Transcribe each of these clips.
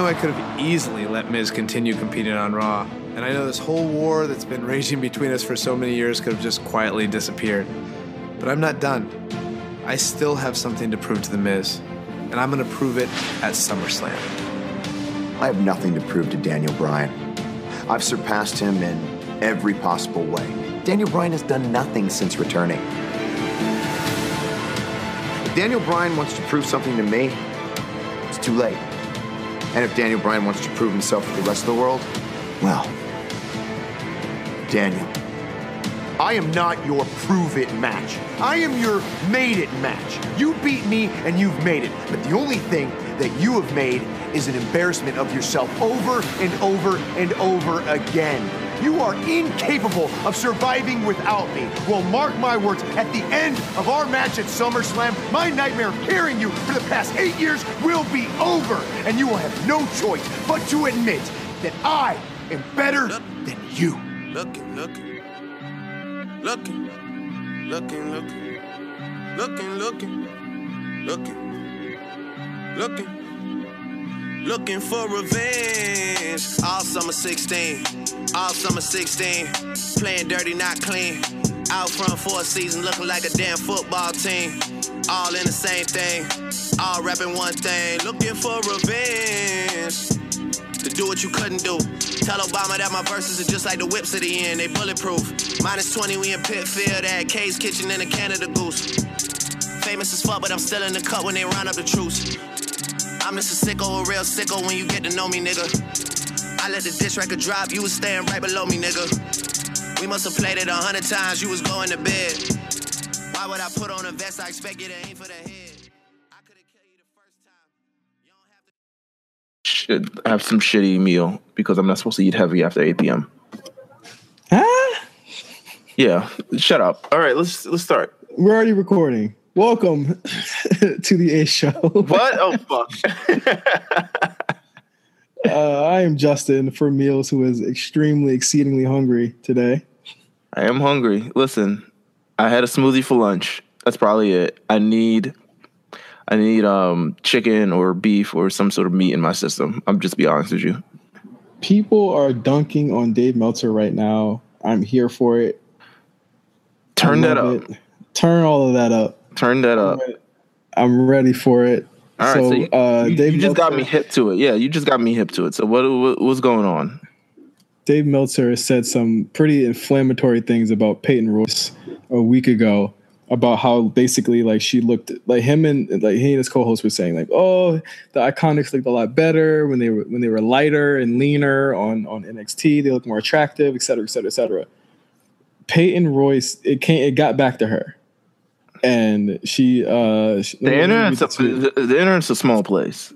know I could have easily let Miz continue competing on Raw, and I know this whole war that's been raging between us for so many years could have just quietly disappeared. But I'm not done. I still have something to prove to The Miz, and I'm gonna prove it at SummerSlam. I have nothing to prove to Daniel Bryan. I've surpassed him in every possible way. Daniel Bryan has done nothing since returning. If Daniel Bryan wants to prove something to me, it's too late. And if Daniel Bryan wants to prove himself to the rest of the world, well, Daniel, I am not your prove it match. I am your made it match. You beat me and you've made it. But the only thing that you have made is an embarrassment of yourself over and over and over again. You are incapable of surviving without me. Well, mark my words, at the end of our match at SummerSlam, my nightmare of carrying you for the past eight years will be over, and you will have no choice but to admit that I am better than you. Looking, looking, looking, looking, looking, looking, looking, looking, looking. Looking for revenge. All summer 16. All summer 16. Playing dirty, not clean. Out front for a season, looking like a damn football team. All in the same thing. All rapping one thing. Looking for revenge. To do what you couldn't do. Tell Obama that my verses are just like the whips at the end. They bulletproof. Minus 20, we in Pitfield at K's Kitchen in a Canada Goose. Famous as fuck, but I'm still in the cut when they round up the truce. I'm just a sicko, a real sicko when you get to know me, nigga. I let the diss record drop, you was staying right below me, nigga. We must have played it a hundred times, you was going to bed. Why would I put on a vest? I expect you to aim for the head. I could've killed you the first time. You don't have to. Should have some shitty meal because I'm not supposed to eat heavy after 8 p.m. Huh? Yeah, shut up. All right, let's let's start. We're already recording. Welcome to the A Show. What? Oh fuck. Uh, I am Justin for Meelz, who is extremely, exceedingly hungry today. I am hungry. Listen, I had a smoothie for lunch. That's probably it. I need I need um chicken or beef or some sort of meat in my system. I'm just be honest with you. People are dunking on Dave Meltzer right now. I'm here for it. Turn that up. it. Turn all of that up. Turn that up. I'm ready for it. All right, so, so, you, uh, you- Dave you just got me hip to it. Yeah, you just got me hip to it. So what, what what's going on? Dave Meltzer said some pretty inflammatory things about Peyton Royce a week ago about how basically like she looked like him and like he and his co-host were saying like oh the IIconics looked a lot better when they were when they were lighter and leaner on on NXT they looked more attractive et cetera et cetera et cetera Peyton Royce it came it got back to her and she uh she, The internet's the a, the, the internet's a small place.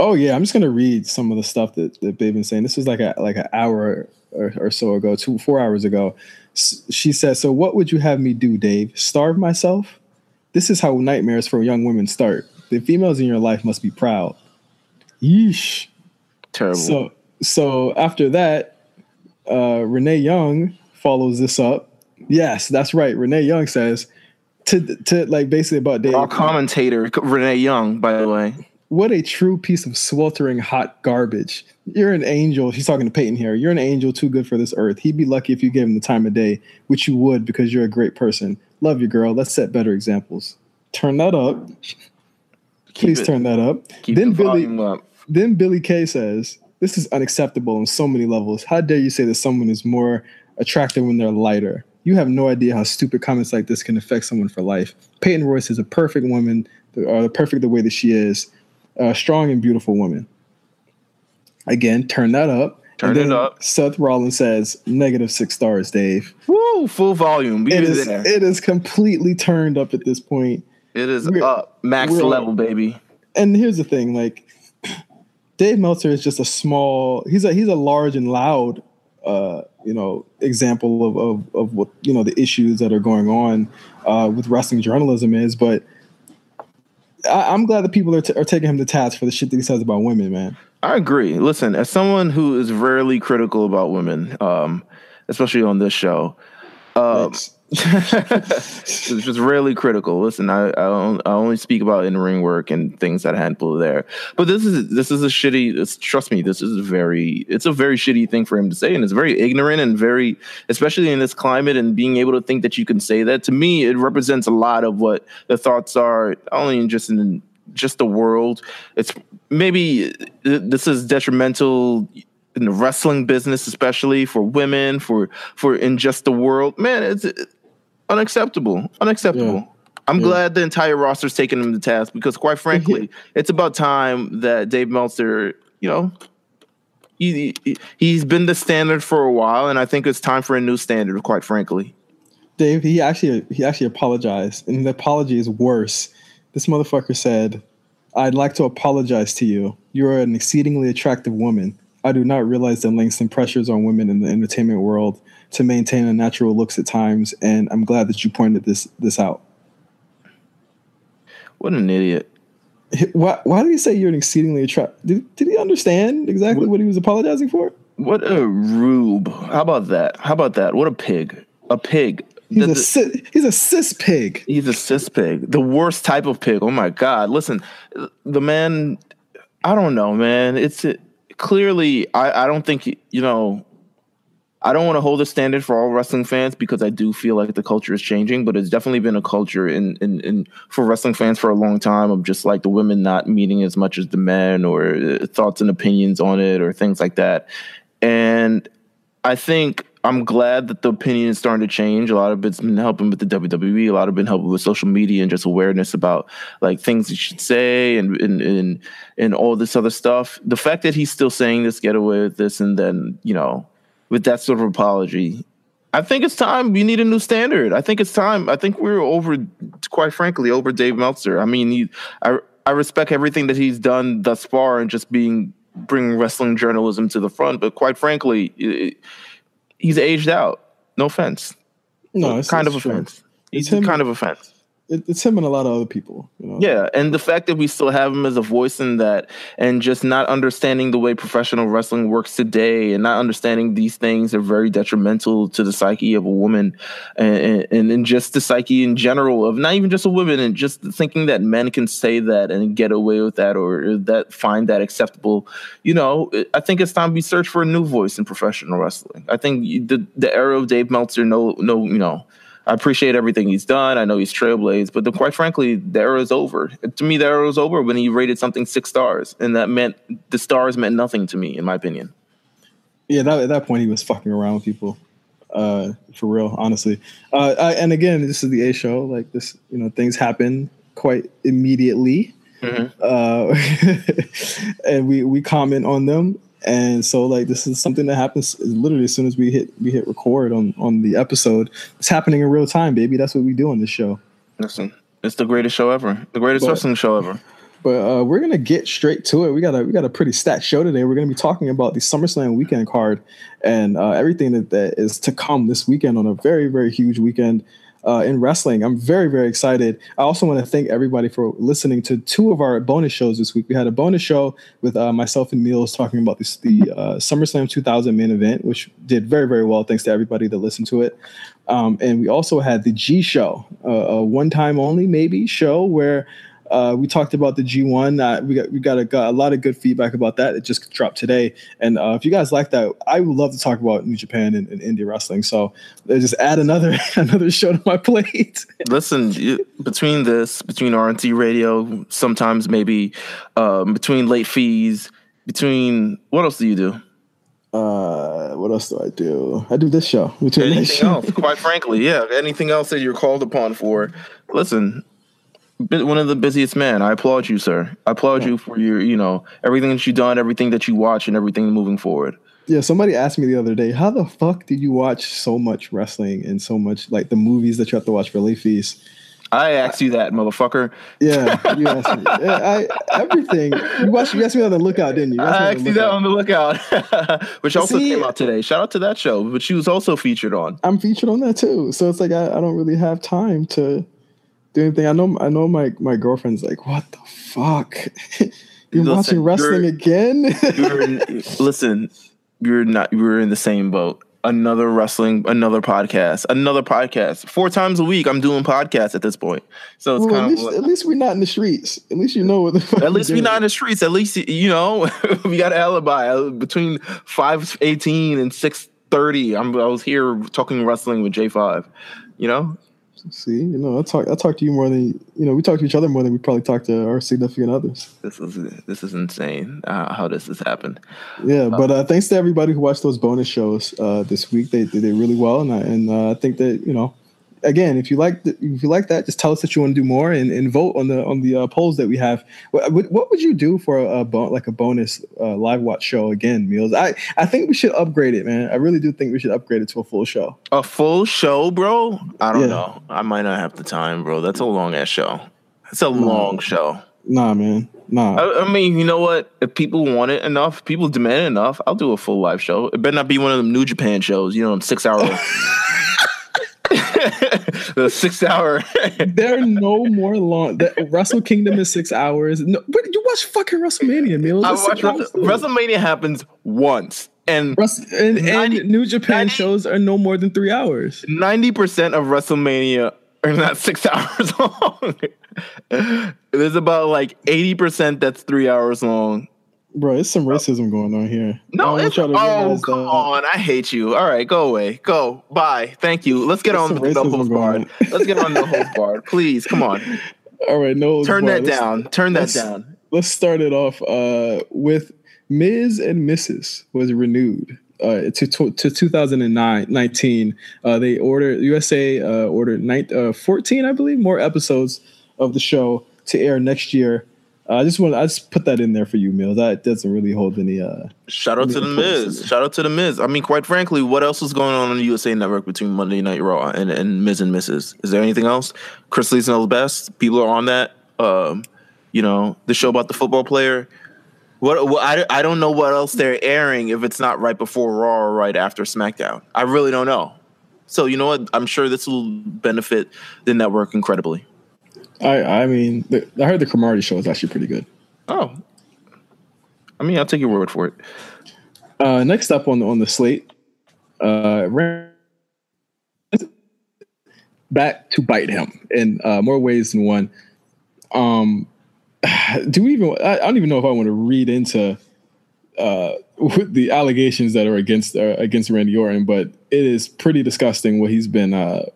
Oh yeah, I'm just gonna read some of the stuff that, that they've been saying. This was like a like an hour or, or so ago, two four hours ago. S- She said, "So what would you have me do, Dave? Starve myself? This is how nightmares for young women start. The females in your life must be proud." Yeesh. Terrible. So so after that, uh, Renee Young follows this up. Yes, that's right. Renee Young says to to like basically about Dave. Our commentator Renee Young, by the way. What a true piece of sweltering hot garbage. You're an angel. He's talking to Peyton here. You're an angel too good for this earth. He'd be lucky if you gave him the time of day, which you would because you're a great person. Love you, girl. Let's set better examples. Turn that up. Please it- turn that up. Keep Then the Billy up. then Billie Kay says, This is unacceptable on so many levels. How dare you say that someone is more attractive when they're lighter? You have no idea how stupid comments like this can affect someone for life. Peyton Royce is a perfect woman, uh, perfect the way that she is, a strong and beautiful woman. Again, turn that up. Turn And it up. Seth Rollins says, negative six stars, Dave. Woo, full volume. It is, it is completely turned up at this point. it is we're- up. Max level, baby. and here's the thing like dave meltzer is just a small he's a he's a large and loud uh you know example of of, of what you know the issues that are going on uh with wrestling journalism is but I, i'm glad that people are, t- are taking him to task for the shit that he says about women man I agree. Listen, as someone who is rarely critical about women, um, especially on this show, Um. It's just really critical. Listen, I I, I only speak about in ring work and things that handle there. But this is this is a shitty. Trust me, this is very it's a very shitty thing for him to say, and it's very ignorant and very, especially in this climate and being able to think that you can say that. To me, it represents a lot of what the thoughts are, only in just in just the world. It's maybe this is detrimental in the wrestling business, especially for women, for for in just the world. Man, it's unacceptable. Unacceptable. Yeah. I'm Yeah. glad the entire roster's taking him to task because, quite frankly, it's about time that Dave Meltzer, you know, he, he he's been the standard for a while, and I think it's time for a new standard. Quite frankly, Dave, he actually he actually apologized, and the apology is worse. This motherfucker said, "I'd like to apologize to you. You are an exceedingly attractive woman. I do not realize the lengths and pressures on women in the entertainment world to maintain a natural looks at times, and I'm glad that you pointed this this out." what an idiot. Why, why did he say you're an exceedingly attractive? Did, did he understand exactly what he was apologizing for? What a rube. How about that? How about that? What a pig. A pig. He's The- a cis, he's a cis pig. He's a cis pig, the worst type of pig. Oh my god! Listen, the man. I don't know, man. It's it, clearly. I I don't think you know. I don't want to hold a standard for all wrestling fans because I do feel like the culture is changing, but it's definitely been a culture in, in, in for wrestling fans for a long time of just like the women not meeting as much as the men or uh, thoughts and opinions on it or things like that. And I think I'm glad that the opinion is starting to change. A lot of it's been helping with the WWE. A lot of been helping with social media and just awareness about like things you should say and and and, and all this other stuff. The fact that he's still saying this, get away with this, and then you know, with that sort of apology, I think it's time. We need a new standard. I think it's time. I think we're over, quite frankly, over Dave Meltzer. I mean, he, I I respect everything that he's done thus far and just being bringing wrestling journalism to the front. But quite frankly, it, he's aged out. No offense. No, it's kind of true. offense. It's He's him. kind of offense. It, it's him and a lot of other people. You know? Yeah, and the fact that we still have him as a voice in that, and just not understanding the way professional wrestling works today, and not understanding these things are very detrimental to the psyche of a woman, and and, and just the psyche in general of not even just a woman, and just thinking that men can say that and get away with that, or that find that acceptable. You know, I think it's time we search for a new voice in professional wrestling. I think the the era of Dave Meltzer, no, no, you know. I appreciate everything he's done. I know he's trailblazed, but the, quite frankly, the era is over. To me, the era was over when he rated something six stars, and that meant the stars meant nothing to me, in my opinion. yeah. That, at that point, he was fucking around with people, uh, for real. Honestly, uh, I, and again, this is the A show. Like this, you know, things happen quite immediately, uh, and we we comment on them. And so, like, this is something that happens literally as soon as we hit we hit record on on the episode. It's happening in real time, baby. That's what we do on this show. Listen, it's the greatest show ever, the greatest But- wrestling show ever. But uh, we're gonna get straight to it. We got a we got a pretty stacked show today. We're gonna be talking about the SummerSlam weekend card and uh, everything that, that is to come this weekend on a very very huge weekend uh, in wrestling. I'm very very excited. I also want to thank everybody for listening to two of our bonus shows this week. We had a bonus show with uh, myself and Meelz talking about this the uh, SummerSlam 2000 main event, which did very very well. Thanks to everybody that listened to it. Um, and we also had the G show, uh, a one time only maybe show where uh, we talked about the G1. Uh, we got we got a, got a lot of good feedback about that. It just dropped today. And uh, if you guys like that, I would love to talk about New Japan and, and indie wrestling. So just add another another show to my plate. Listen, you- between this, between RNT Radio, sometimes maybe um, between late fees, between what else do you do? Uh, what else do I do? I do this show. Anything show. else quite frankly yeah anything else that you're called upon for listen one of the busiest men i applaud you sir i applaud you for your you know everything that you've done everything that you watch and everything moving forward Yeah, somebody asked me the other day, how the fuck did you watch so much wrestling and so much like the movies that you have to watch for late fees? i asked you that motherfucker Yeah, you asked me. Yeah, I everything. You watched. You asked me on the lookout, didn't you? You i asked asked you that on the lookout which also See- came out today shout out to that show but she was also featured on I'm featured on that too. So it's like I, I don't really have time to do anything. I know I know my my girlfriend's like, what the fuck? You're Listen, watching wrestling you're- again? you're in, listen you're not you're in the same boat another wrestling, another podcast, another podcast. Four times a week, I'm doing podcasts at this point. So it's Well, at kind of least, like, at least we're not in the streets. At least you know what. The fuck at least we're not in the streets. At least you know we got an alibi Uh, between five eighteen and six thirty. I'm I was here talking wrestling with J five. You know, See, you know, I talk. I talk to you more than you know. We talk to each other more than we probably talk to our significant others. this is this is insane uh, how this has happened. Yeah, but uh, thanks to everybody who watched those bonus shows uh, this week. They, they did really well, and I, and uh, I think that you know, again, if you like the, if you like that, just tell us that you want to do more and, and vote on the on the uh, polls that we have. What, what would you do for a, a bo- like a bonus uh, live watch show again, Meelz? I I think we should upgrade it, man. I really do think we should upgrade it to a full show. A full show, bro? I don't Yeah. know. I might not have the time, bro. That's a long ass show. It's a long show. Nah, man, nah. I, I mean, you know what? If people want it enough, people demand it enough, I'll do a full live show. It better not be one of them New Japan shows, you know, them six hour. the six hour. there are no more long. The Wrestle Kingdom is six hours. No, but you watch fucking WrestleMania, Meelz. I watch six hours too. WrestleMania happens once, and Wrest- and, and 90 New Japan 90 shows are no more than three hours. ninety percent of WrestleMania are not six hours long. There's about like eighty percent that's three hours long. Bro, it's some racism going on here. No, it's, oh come uh, on! I hate you. All right, go away, go, bye, thank you. Let's get There's on the host bar. Let's get on the host bar, please. Come on, All right, no. turn bro, that let's- down. Turn that let's- down. Let's start it off uh, with Miz and Mrs. was renewed uh, to, to to 2009 19. Uh, they ordered USA uh, ordered nine, uh, 14, I believe, more episodes of the show to air next year. I just want I just put that in there for you, Mill. That doesn't really hold any. Uh, Shout out to the Miz. Shout out to the Miz. I mean, quite frankly, what else was going on on the USA Network between Monday Night Raw and, and Miz and Mrs.? Is there anything else? Chrisley's knows best. People are on that. Um, you know, the show about the football player. What, what I, I don't know what else they're airing if it's not right before Raw or right after SmackDown. I really don't know. So you know what? I'm sure this will benefit the network incredibly. I I mean, the, I heard the Cromartie show is actually pretty good. Oh, I mean, I'll take your word for it. Uh, next up on the on the slate, uh, back to bite him in uh, more ways than one. Um, do we even? I, I don't even know if I want to read into uh, the allegations that are against uh, against Randy Orton, but it is pretty disgusting what he's been uh,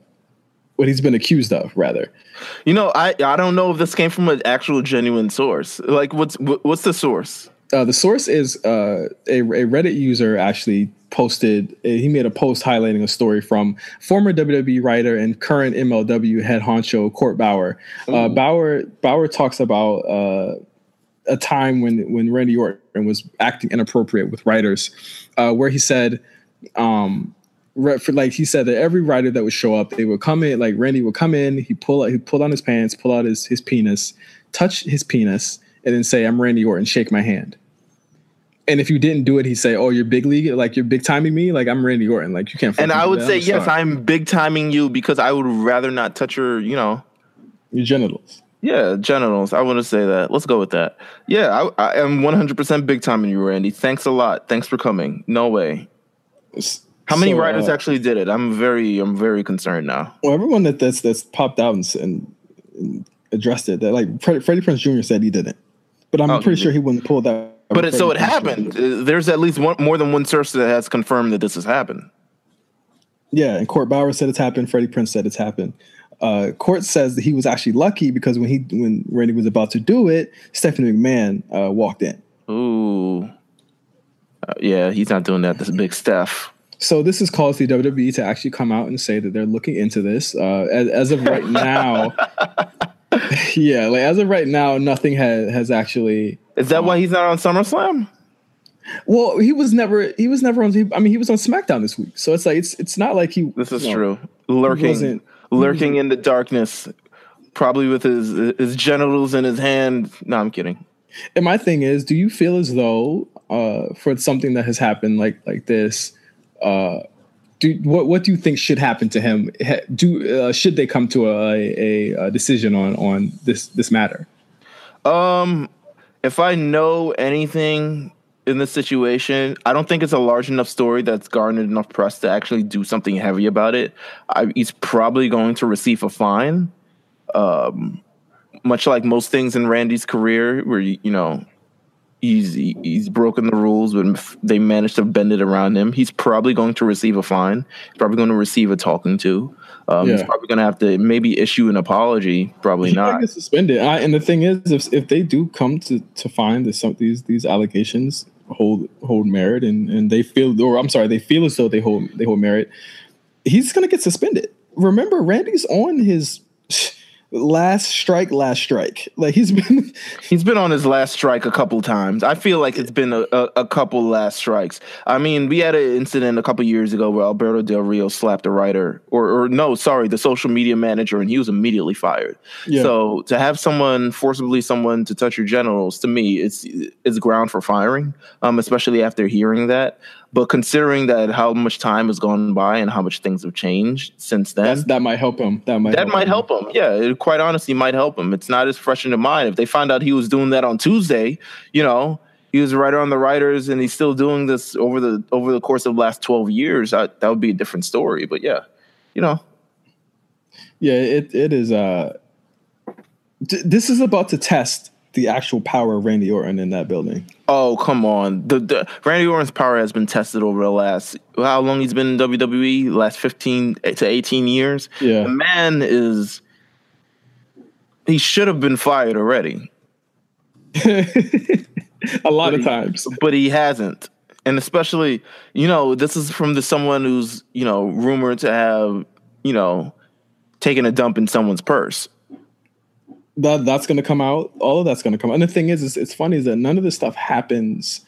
what he's been accused of. Rather, You know, I I don't know if this came from an actual genuine source. Like, what's what's the source? Uh, the source is uh, a, a Reddit user actually posted. He made a post highlighting a story from former WWE writer and current MLW head honcho Court Bauer. Uh, Bauer Bauer talks about uh, a time when when Randy Orton was acting inappropriate with writers, uh, where he said. Um, for like he said that every writer that would show up, they would come in. Like Randy would come in, he pull out, he pull down his pants, pull out his his penis, touch his penis, and then say, "I'm Randy Orton, shake my hand." And if you didn't do it, he'd say, "Oh, you're big league, like you're big timing me, like I'm Randy Orton, like you can't." And I would say yes, star." I'm big timing you because I would rather not touch your, you know, your genitals. yeah, genitals. I want to say that. Let's go with that. Yeah, I, I am 100% big timing you, Randy. Thanks a lot. Thanks for coming. No way. It's- How many so, writers uh, actually did it? I'm very, I'm very concerned now. Well, everyone that that's that's popped out and, and, addressed it, that like Fred, Freddie Prinze Jr. said he didn't, but I'm Oh, pretty sure he wouldn't pull that. But it, so it Freddie Prinze Jr. happened. Uh, There's at least one, more than one source that has confirmed that this has happened. Yeah, and Court Bauer said it's happened. Freddie Prinze said it's happened. Uh, Court says that he was actually lucky because when he when Randy was about to do it, Stephanie McMahon uh, walked in. Ooh. Uh, yeah, he's not doing that. This big Steph. So this has caused the WWE to actually come out and say that they're looking into this. Uh, as, as of right now, yeah, like as of right now, nothing has has actually. Is that why he's not on SummerSlam? Well, he was never he was never on. I mean, he was on SmackDown this week, so it's like it's it's not like he. This is you know, true. Lurking, wasn't- lurking in the darkness, probably with his his genitals in his hand. No, I'm kidding. And my thing is, do you feel as though uh, for something that has happened like like this, uh, do what what do you think should happen to him? Do uh, should they come to a, a, a decision on on this this matter? Um, if I know anything, in this situation. I don't think it's a large enough story that's garnered enough press to actually do something heavy about it. I, he's probably going to receive a fine. Um, much like most things in Randy's career, where you, you know he's he's broken the rules, but they managed to bend it around him. He's probably going to receive a fine. He's probably going to receive a talking to. Um, yeah. He's probably going to have to maybe issue an apology. Probably he not get suspended. I, and the thing is, if if they do come to to find that some these these allegations hold hold merit, and and they feel, or I'm sorry, they feel as though they hold they hold merit, he's going to get suspended. Remember, Randy's on his last strike, last strike. Like he's been he's been on his last strike a couple times. I feel like it's been a, a, a, couple last strikes. I mean, we had an incident a couple years ago where Alberto Del Rio slapped a writer, or or no, sorry, the social media manager, and he was immediately fired. Yeah. So to have someone forcibly someone to touch your genitals, to me, it's it's ground for firing. Um, especially after hearing that. But considering that how much time has gone by and how much things have changed since then, That's, that might help him. That might that help might him. help him. Yeah, it quite honestly might help him. It's not as fresh in the mind. If they find out he was doing that on Tuesday, you know, he was a writer on the writers, and he's still doing this over the over the course of the last twelve years. I, that would be a different story. But yeah, you know, yeah, it it is. Uh, d- this is about to test the actual power of Randy Orton in that building. Oh come on! The, the Randy Orton's power has been tested over the last how long he's been in WWE? Last fifteen to eighteen years. Yeah, the man is. He should have been fired already. A lot but of times, he, but he hasn't, and especially you know this is from the someone who's you know rumored to have you know taken a dump in someone's purse that that's going to come out. All of that's going to come out. And the thing is, is, it's funny is that none of this stuff happens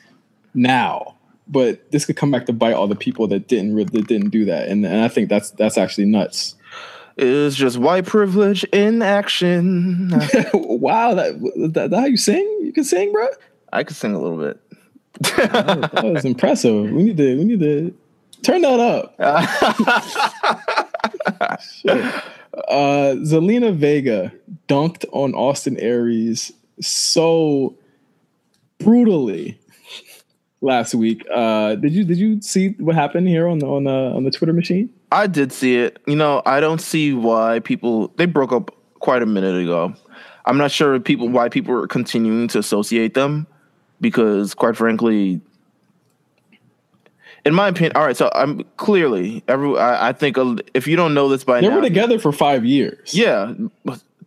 now, but this could come back to bite all the people that didn't that didn't do that. And, and I think that's that's actually nuts. It's just white privilege in action. wow, that, that, that how you sing? You can sing, bro. I can sing a little bit. that, that was impressive. We need to we need to turn that up. Uh, Zelina Vega dunked on Austin Aries so brutally last week. Uh, did you did you see what happened here on the on the on the Twitter machine? I did see it. You know, I don't see why people they broke up quite a minute ago. I'm not sure people why people are continuing to associate them because quite frankly in my opinion, all right. So I'm clearly every. I, I think if you don't know this by they now, they were together for five years. Yeah,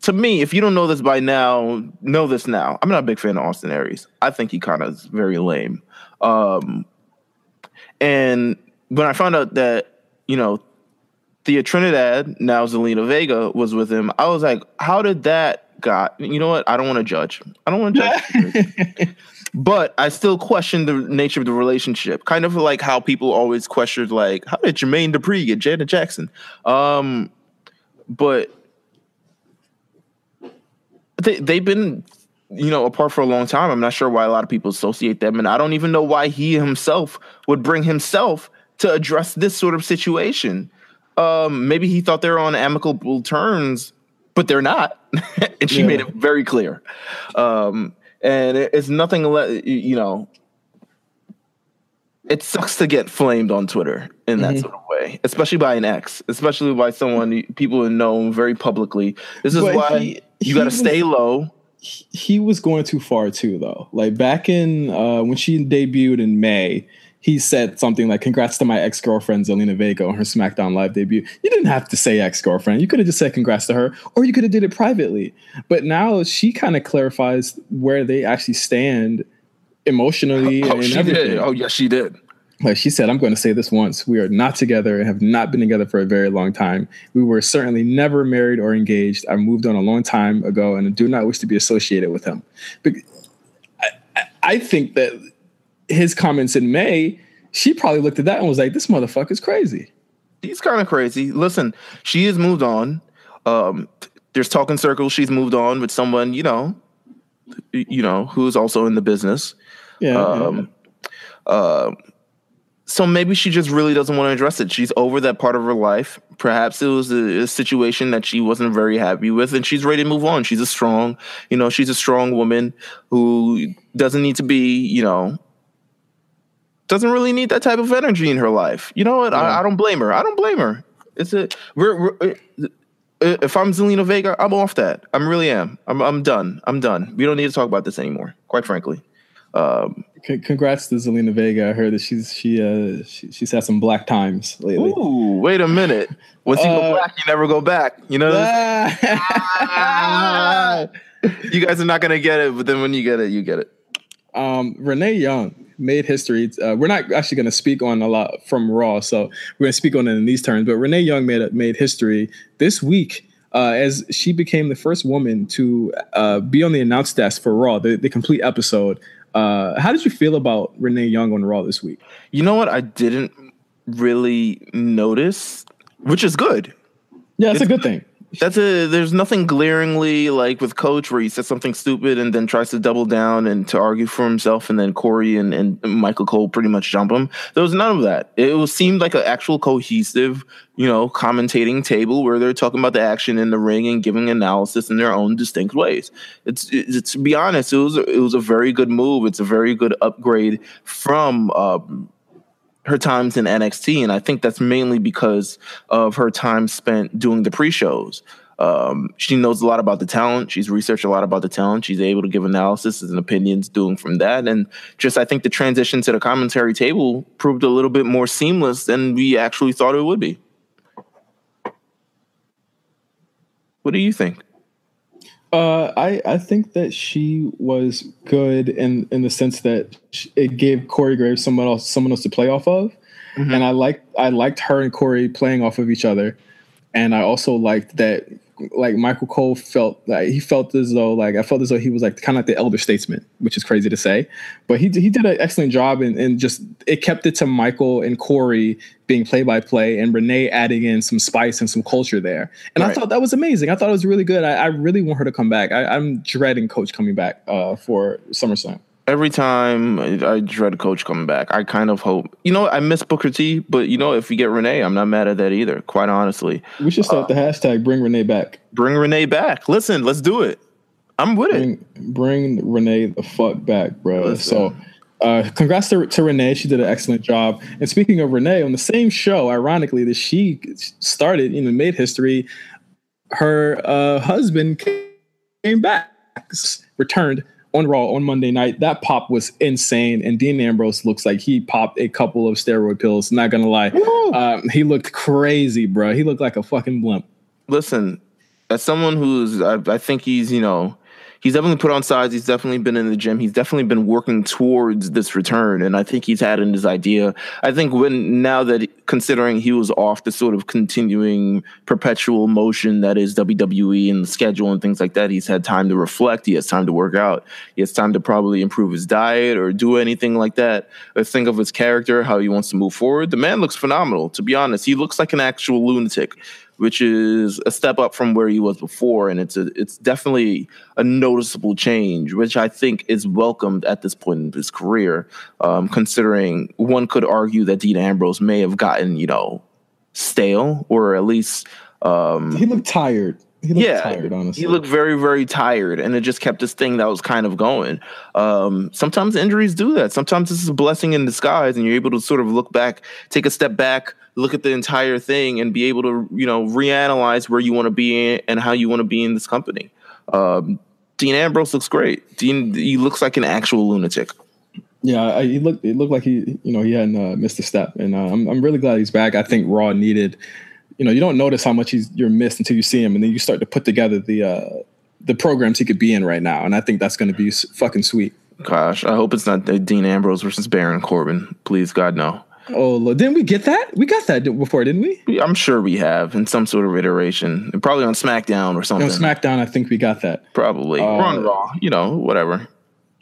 to me, if you don't know this by now, know this now. I'm not a big fan of Austin Aries. I think he kind of is very lame. Um, and when I found out that you know Thea Trinidad, now Zelina Vega, was with him, I was like, how did that got? You know what? I don't want to judge. I don't want to judge. but I still question the nature of the relationship. Kind of like how people always questioned, like, how did Jermaine Dupri get Janet Jackson? Um, but they they've been, you know, apart for a long time. I'm not sure why a lot of people associate them, and I don't even know why he himself would bring himself to address this sort of situation. Um, maybe he thought they were on amicable terms, but they're not, and she yeah. made it very clear. Um, and it's nothing. Le- you know, it sucks to get flamed on Twitter in that mm-hmm. sort of way, especially by an ex, especially by someone people know very publicly. This is but why he, you got to stay low. He was going too far too, though. Like back in uh, when she debuted in May, he said something like, "Congrats to my ex girlfriend Zelina Vega on her SmackDown Live debut." You didn't have to say ex girlfriend. You could have just said congrats to her, or you could have did it privately. But now she kind of clarifies where they actually stand emotionally oh, and she everything. Did. Oh yes, she did. Like she said, I'm going to say this once. We are not together and have not been together for a very long time. We were certainly never married or engaged. I moved on a long time ago and do not wish to be associated with him. But I, I think that his comments in May, she probably looked at that and was like, "This motherfucker's crazy." He's kind of crazy. Listen, she has moved on. Um, there's talking circles. She's moved on with someone, you know, you know, who's also in the business. Yeah. Um, yeah. Uh, so maybe she just really doesn't want to address it. She's over that part of her life. Perhaps it was a, a, situation that she wasn't very happy with, and she's ready to move on. She's a strong, you know, she's a strong woman who doesn't need to be, you know, doesn't really need that type of energy in her life. You know what? I, I don't blame her. I don't blame her. It's a we're, we're uh, uh, if I'm Zelina Vega, I'm off that. I'm really am. I'm I'm done. I'm done. We don't need to talk about this anymore. Quite frankly. Um, C- congrats to Zelina Vega. I heard that she's she uh she, she's had some black times lately. ooh, wait a minute. Once you Uh, go black, you never go back. You know. Ah. you guys are not gonna get it, but then when you get it, you get it. um, Renee Young made history. Uh, we're not actually going to speak on a lot from Raw, so we're going to speak on it in these terms. But Renee Young made made history this week uh, as she became the first woman to uh, be on the announce desk for Raw, the, the complete episode. Uh, how did you feel about Renee Young on Raw this week? You know what? I didn't really notice, which is good. Yeah, it's, a good thing. That's a there's nothing glaringly like with Coach where he says something stupid and then tries to double down and to argue for himself, and then Corey and, and Michael Cole pretty much jump him. There was none of that. It was seemed like an actual cohesive, you know, commentating table where they're talking about the action in the ring and giving analysis in their own distinct ways. It's, it's to be honest, it was it was a very good move. It's a very good upgrade from um, her times in NXT, and I think that's mainly because of her time spent doing the pre-shows. Um, she knows a lot about the talent. She's researched a lot about the talent. She's able to give analysis and opinions doing from that. And just I think the transition to the commentary table proved a little bit more seamless than we actually thought it would be. What do you think? Uh, I I think that she was good in in the sense that it gave Corey Graves someone else someone else to play off of, and I liked I liked her and Corey playing off of each other, and I also liked that like Michael Cole felt like he felt as though like I felt as though he was like kind of like the elder statesman, which is crazy to say, but he he did an excellent job and and just it kept it to Michael and Corey being play by play and Renee adding in some spice and some culture there, and I thought that was amazing. I thought it was really good. I, I really want her to come back. I, I'm dreading Coach coming back uh, for SummerSlam. Every time I, dread Coach coming back, I kind of hope. You know, I miss Booker T, but you know, if we get Renee, I'm not mad at that either. Quite honestly, We should start the hashtag Bring Renee back. bring Renee back. Listen, let's do it. I'm with it. Bring, bring Renee the fuck back, bro. Listen. So, uh, congrats to, to Renee. She did an excellent job. And speaking of Renee, on the same show, ironically, that she started, you know, made history. Her uh, husband came back, returned on Raw on Monday night. That pop was insane. And Dean Ambrose looks like he popped a couple of steroid pills. Not gonna lie, um, he looked crazy, bro. He looked like a fucking blimp. listen, as someone who's, I, I think he's, you know, he's definitely put on size. He's definitely been in the gym. He's definitely been working towards this return, and I think he's had in his idea. I think when now that considering he was off the sort of continuing perpetual motion that is WWE and the schedule and things like that, he's had time to reflect. He has time to work out. He has time to probably improve his diet or do anything like that. Or think of his character, how he wants to move forward. The man looks phenomenal. To be honest, he looks like an actual lunatic which is a step up from where he was before, and it's a it's definitely a noticeable change, which I think is welcomed at this point in his career. Um, considering one could argue that Dean Ambrose may have gotten you know stale, or at least um, He looked tired. He looked yeah, tired, honestly. he looked very, very tired, and it just kept this thing that was kind of going. Um, sometimes injuries do that. Sometimes this is a blessing in disguise, and you're able to sort of look back, take a step back, look at the entire thing, and be able to, you know, reanalyze where you want to be in and how you want to be in this company. Um, Dean Ambrose looks great. Dean, he looks like an actual lunatic. Yeah, I, he looked. It looked like he, you know, he hadn't uh, missed a step, and uh, I'm, I'm really glad he's back. I think Raw needed, you know, you don't notice how much he's you're missed until you see him, and then you start to put together the uh, the programs he could be in right now, and I think that's going to be fucking sweet. Gosh, I hope it's not Dean Ambrose versus Baron Corbin. Please, God, no. Oh, didn't we get that? We got that before, didn't we? I'm sure we have in some sort of iteration, probably on SmackDown or something. On SmackDown, I think we got that. Probably. Uh, on Raw, you know, whatever.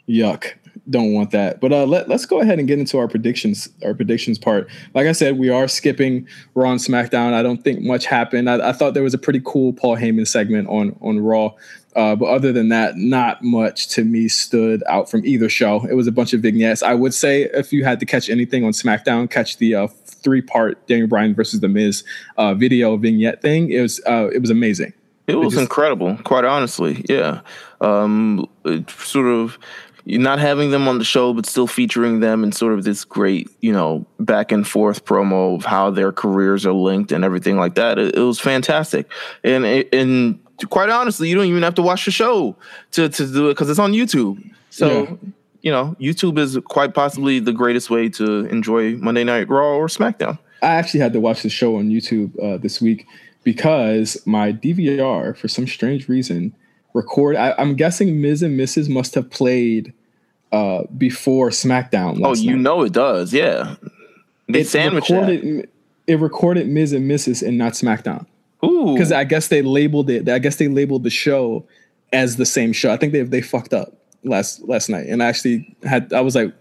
Yuck. Don't want that. But uh, let, let's go ahead and get into our predictions. Our predictions part. Like I said, we are skipping Raw and SmackDown. I don't think much happened. I, I thought there was a pretty cool Paul Heyman segment on on Raw. Uh, but other than that, not much to me stood out from either show. It was a bunch of vignettes. I would say if you had to catch anything on SmackDown, catch the uh, three part Daniel Bryan versus The Miz uh, video vignette thing. It was uh, it was amazing. It was just- incredible, quite honestly. Yeah. Um, it sort of not having them on the show, but still featuring them in sort of this great, you know, back and forth promo of how their careers are linked and everything like that. It, it was fantastic, and and quite honestly, you don't even have to watch the show to to do it because it's on YouTube. So. Yeah. You know, YouTube is quite possibly the greatest way to enjoy Monday Night Raw or SmackDown. I actually had to watch the show on YouTube uh, this week because my DVR, for some strange reason, record. I, I'm guessing Miz and Mrs. must have played uh, before SmackDown. Oh, you night. know it does, yeah. They it sandwich that. It recorded Miz and Mrs. and not SmackDown Ooh, because I guess they labeled it. I guess they labeled the show as the same show. I think they they fucked up last last night, and I actually had. I was like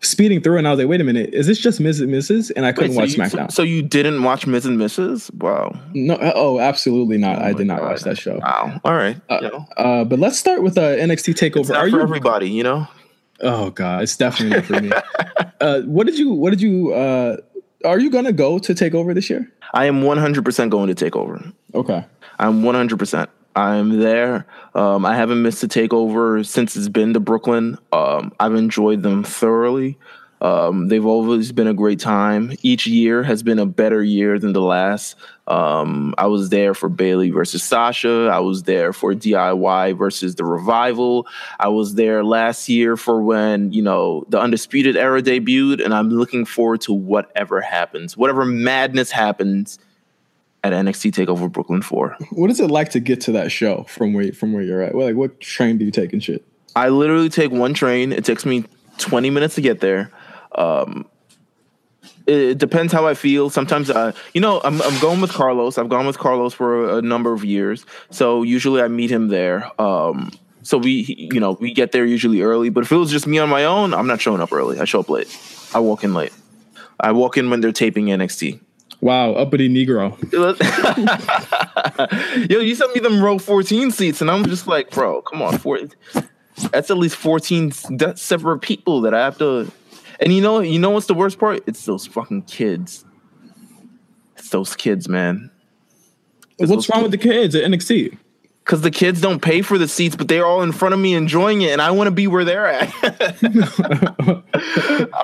speeding through, and I was like, wait a minute, is this just Miz and Mrs. And I couldn't Wait, watch you, SmackDown. So, so you didn't watch Miz and Mrs. Wow. no, uh, oh, absolutely not. I did not God. watch that show. Wow. All right. Uh, know, Uh, but let's start with uh, NXT it's Takeover. not Are for you? everybody, you know. Oh god, it's definitely not for me. uh, what did you? What did you? Uh, are you gonna go to Takeover this year? I am 100% going to take over. Okay. I'm 100%. I'm there. Um, I haven't missed a takeover since it's been to Brooklyn. Um, I've enjoyed them thoroughly. Um, they've always been a great time. Each year has been a better year than the last. Um, I was there for Bayley versus Sasha. I was there for DIY versus the Revival. I was there last year for when, you know, the Undisputed Era debuted, and I'm looking forward to whatever happens, whatever madness happens at NXT TakeOver Brooklyn 4. What is it like to get to that show from where from where you're at? Well, like, what train do you take and shit? I literally take one train. It takes me 20 minutes to get there. Um, it, depends how I feel. Sometimes, uh, you know, I'm, I'm going with Carlos. I've gone with Carlos for a, a number of years. So usually I meet him there. Um, so we, you know, we get there usually early. But if it was just me on my own, I'm not showing up early. I show up late. I walk in late. I walk in when they're taping NXT. Wow, uppity Negro. Yo, you sent me them row 14 seats, and I'm just like, bro, come on, four. That's at least 14 separate people that I have to. And you know, you know what's the worst part? It's those fucking kids. It's those kids, man. What's wrong with the kids at NXT? Because the kids don't pay for the seats, but they're all in front of me enjoying it, and I want to be where they're at. I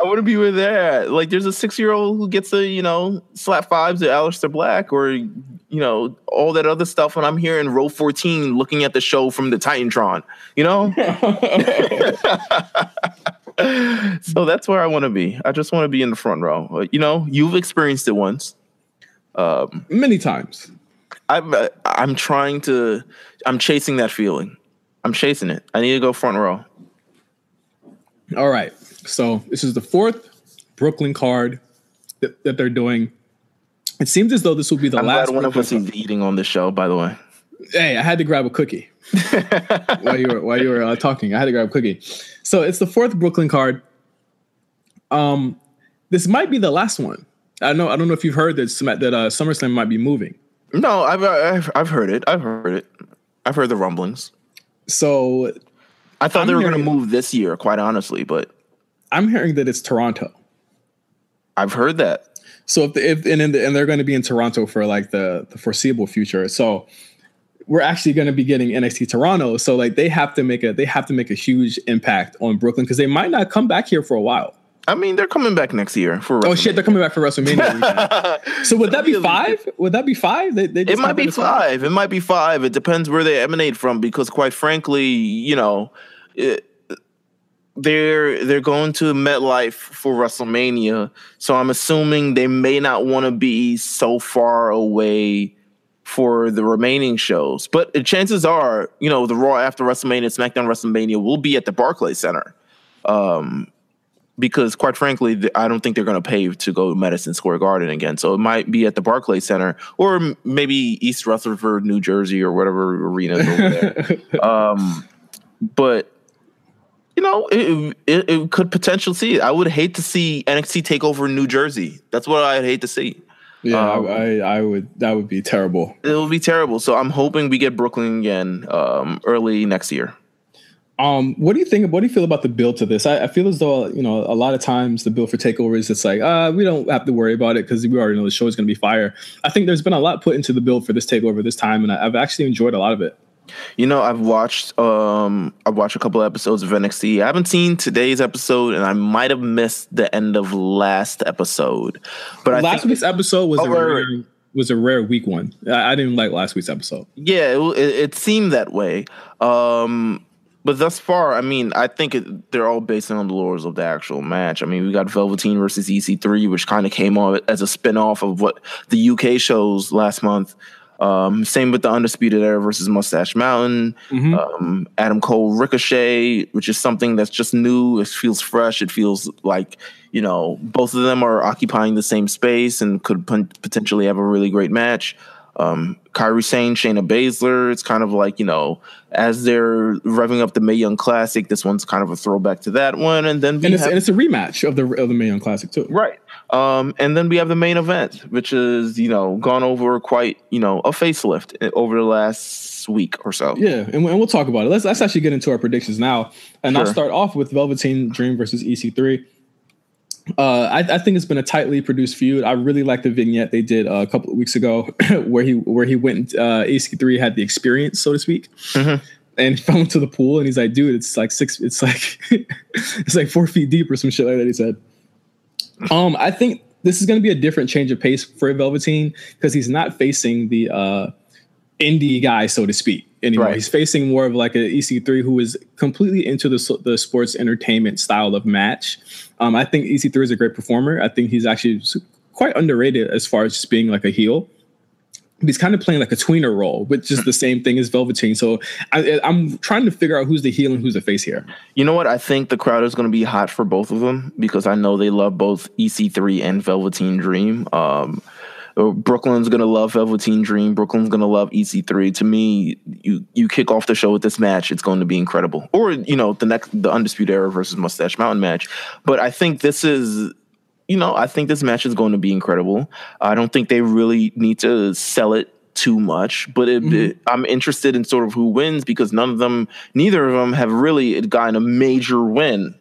want to be where they're at. Like, there's a six year old who gets a, you know, slap fives at Aleister Black or, you know, all that other stuff. And I'm here in row 14 looking at the show from the Titantron, you know? so that's where I want to be. I just want to be in the front row. Uh, You know, you've experienced it once. Many times. I'm, uh, I'm trying to, I'm chasing that feeling. I'm chasing it. I need to go front row. All right. So this is the fourth Brooklyn card that, that they're doing. It seems as though this will be the I'm last. glad one of us is eating on the show, by the way. Hey, I had to grab a cookie while you were while you were uh, talking. I had to grab a cookie. So it's the fourth Brooklyn card. Um, this might be the last one. I know. I don't know if you've heard that that uh, SummerSlam might be moving. No, I've, I've I've heard it. I've heard it. I've heard the rumblings. So I thought I'm they were going to move this year, quite honestly, but I'm hearing that it's Toronto. I've heard that. So if, if and in the, and they're going to be in Toronto for like the the foreseeable future. So we're actually going to be getting NXT Toronto. So like they have to make a they have to make a huge impact on Brooklyn because they might not come back here for a while. I mean, they're coming back next year for. Oh shit, they're coming back for WrestleMania. so would that be five? Would that be five? They, they It might be it five. It might be five. It depends where they emanate from, because quite frankly, you know, it, they're they're going to MetLife for WrestleMania, so I'm assuming they may not want to be so far away for the remaining shows. But the chances are, you know, the Raw after WrestleMania, SmackDown WrestleMania will be at the Barclays Center. Um, because quite frankly, I don't think they're going to pay to go to Madison Square Garden again. So it might be at the Barclays Center or maybe East Rutherford, New Jersey, or whatever arena over there. um, but you know, it, it, it could potentially see. I would hate to see NXT take over New Jersey. That's what I'd hate to see. Yeah, Um, I, I would. That would be terrible. It will be terrible. So I'm hoping we get Brooklyn again um, early next year. Um, what do you think? What do you feel about the build to this? I, I feel as though you know a lot of times the build for takeovers, it's like uh, we don't have to worry about it because we already know the show is going to be fire. I think there's been a lot put into the build for this takeover this time, and I, I've actually enjoyed a lot of it. You know, I've watched um I've watched a couple episodes of NXT. I haven't seen today's episode, and I might have missed the end of last episode. But I last think, week's episode was Oh, a rare, right. was a rare week one. I, I didn't like last week's episode. yeah, it, it, it seemed that way. Um, but thus far, I mean, I think it, they're all based on the laurels of the actual match. I mean, we got Velveteen versus EC3, which kind of came on as a spin-off of what the UK shows last month. Um, same with the Undisputed Era versus Mustache Mountain. Mhm. Um, Adam Cole Ricochet, which is something that's just new. It feels fresh. It feels like, you know, both of them are occupying the same space and could pon- potentially have a really great match. Um, Kairi Sane, Shayna Baszler. It's kind of like, you know, as they're revving up the Mae Young Classic, this one's kind of a throwback to that one. And then And it's, have- and it's a rematch of the of the Mae Young Classic too. Right. Um, and then we have the main event, which is, you know, gone over quite, you know, a facelift over the last week or so. Yeah, and, we- and we'll talk about it. Let's let's actually get into our predictions now, and I'll start off with Velveteen Dream versus EC3. Uh, I, I think it's been a tightly produced feud. I really like the vignette they did uh, a couple of weeks ago, where he where he went. Uh, EC3 had the experience, so to speak, Mhm. and fell into the pool. And he's like, "Dude, it's like six. It's like it's like four feet deep or some shit like that." He said. Um, I think this is going to be a different change of pace for Velveteen because he's not facing the uh, indie guy, so to speak, anymore. Right. He's facing more of like an EC3 who is completely into the the sports entertainment style of match. Um, I think EC3 is a great performer. I think he's actually quite underrated as far as just being like a heel. He's kind of playing like a tweener role, which is the same thing as Velveteen. So I, I'm trying to figure out who's the heel and who's the face here. You know what? I think the crowd is going to be hot for both of them because I know they love both EC3 and Velveteen Dream. Um, uh, Brooklyn's going to love Velveteen Dream. Brooklyn's going to love EC3. To me, you you kick off the show with this match, it's going to be incredible. Or you know, the next the Undisputed Era versus Mustache Mountain match. But I think this is you know, I think this match is going to be incredible. I don't think they really need to sell it too much, but it, it- I'm interested in sort of who wins because none of them, neither of them have really gotten a major win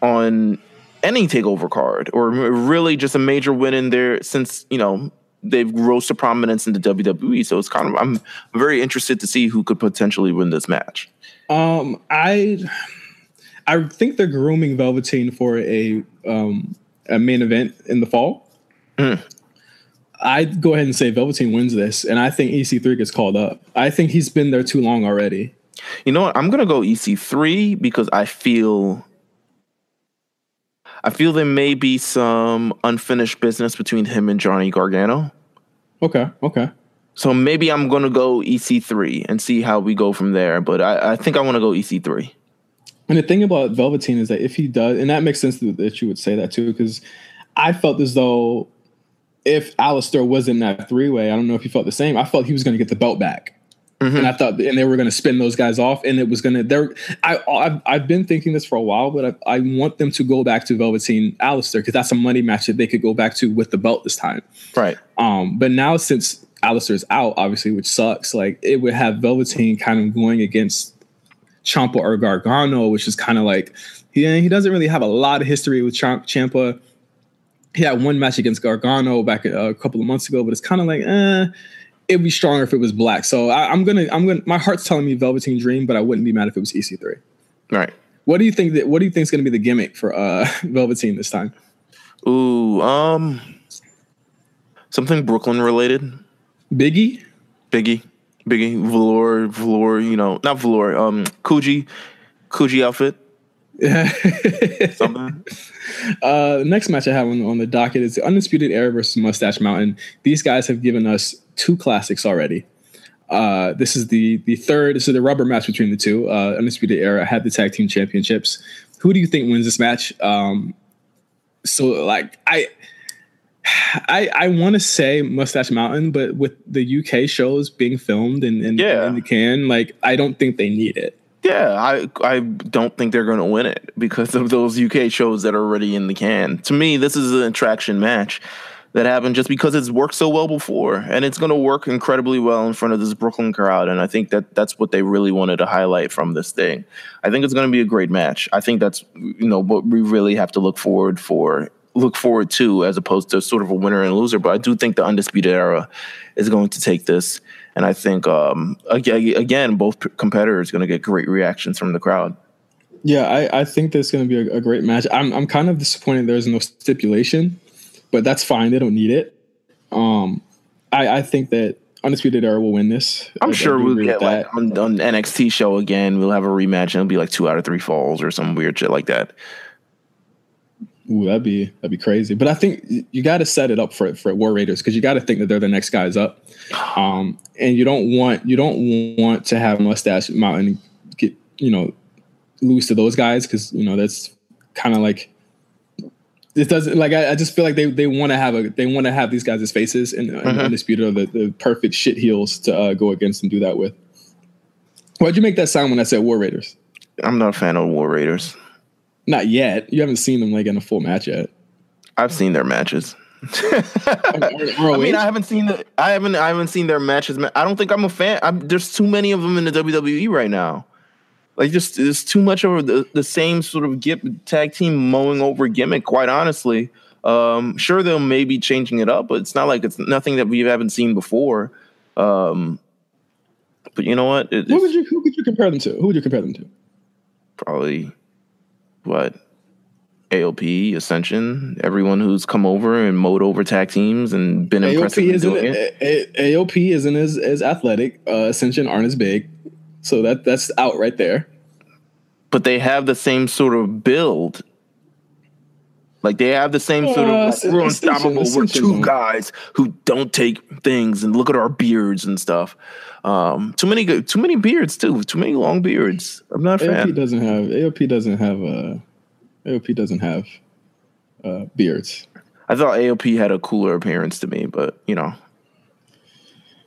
on any takeover card or really just a major win in there since, you know, they've rose to prominence in the WWE. So it's kind of, I'm very interested to see who could potentially win this match. Um, I I think they're grooming Velveteen for a um a main event in the fall. Mm. I'd go ahead and say Velveteen wins this, and I think EC3 gets called up. I think he's been there too long already. You know what? I'm gonna go EC3 because I feel I feel there may be some unfinished business between him and Johnny Gargano. Okay, okay. So maybe I'm gonna go EC3 and see how we go from there. But I, I think I want to go E EC3. And the thing about Velveteen is that if he does, and that makes sense that you would say that too, because I felt as though if Aleister was in that three way, I don't know if you felt the same. I felt he was going to get the belt back, and I thought, and they were going to spin those guys off, and it was going to. There, I, I've, I've been thinking this for a while, but I, I want them to go back to Velveteen Aleister because that's a money match that they could go back to with the belt this time. Right. Um, but now since Aleister's out, obviously, which sucks, like it would have Velveteen kind of going against Ciampa or Gargano, which is kind of like he he doesn't really have a lot of history with Ciampa. He had one match against Gargano back a, a couple of months ago, but it's kind of like eh, it'd be stronger if it was black. So I, I'm gonna I'm gonna my heart's telling me Velveteen Dream, but I wouldn't be mad if it was EC3. Right. What do you think that What do you think is gonna be the gimmick for uh, Velveteen this time? Ooh, um, something Brooklyn related. Biggie? Biggie, Biggie, velour, velour. You know, not velour. Um, Coogi, Coogi outfit. Something. Uh, the next match I have on, on the docket is the Undisputed Era versus Mustache Mountain. These guys have given us two classics already. Uh, this is the the third. This is the rubber match between the two. Uh, Undisputed Era had the tag team championships. Who do you think wins this match? Um, so like I. I, I want to say Mustache Mountain, but with the UK shows being filmed and, and Yeah. in the can, like I don't think they need it. Yeah, I I don't think they're going to win it because of those UK shows that are already in the can. To me, this is an attraction match that happened just because it's worked so well before, and it's going to work incredibly well in front of this Brooklyn crowd. And I think that that's what they really wanted to highlight from this thing. I think it's going to be a great match. I think that's you know what we really have to look forward for look forward to as opposed to sort of a winner and loser. But I do think the undisputed era is going to take this. and I think um, again, both competitors are going to get great reactions from the crowd. Yeah, I, I think there's going to be a, a, great match. I'm I'm kind of disappointed there's no stipulation, but that's fine. They don't need it. Um, I I think that Undisputed Era will win this. I'm I, sure I we'll get like on, on, NXT show again. We'll have a rematch and it'll be like two out of three falls or some weird shit like that. Ooh, that'd be that'd be crazy. But I think you got to set it up for for War Raiders because you got to think that they're the next guys up, um, and you don't want you don't want to have Mustache Mountain get you know lose to those guys because you know that's kind of like it doesn't like I, I, just feel like they they want to have a they want to have these guys as faces and, uh-huh. and undisputed are the, the perfect shit heels to uh, go against and do that with. Why'd you make that sound when I said War Raiders? I'm not a fan of War Raiders. Not yet. You haven't seen them like in a full match yet. I've seen their matches. I mean, I haven't seen the, I haven't, I haven't seen their matches. I don't think I'm a fan. I'm, there's too many of them in the WWE right now. Like, just there's too much of the, the same sort of gip, tag team mowing over gimmick. Quite honestly, um, sure they'll maybe changing it up, but it's not like it's nothing that we haven't seen before. Um, but you know what? It, what would you who would you compare them to? Who would you compare them to? Probably what AOP, Ascension, everyone who's come over and mowed over tag teams and been AOP impressive isn't, doing it. A- AOP isn't as, as athletic. Uh, Ascension aren't as big, so that that's out right there. But they have the same sort of build. Like they have the same sort of like, we're unstoppable. We're two guys who don't take things and look at our beards and stuff. Um, too many too many beards too. Too many long beards. I'm not a AOP fan. doesn't have AOP doesn't have uh AOP doesn't have uh, beards. I thought AOP had a cooler appearance to me, but you know,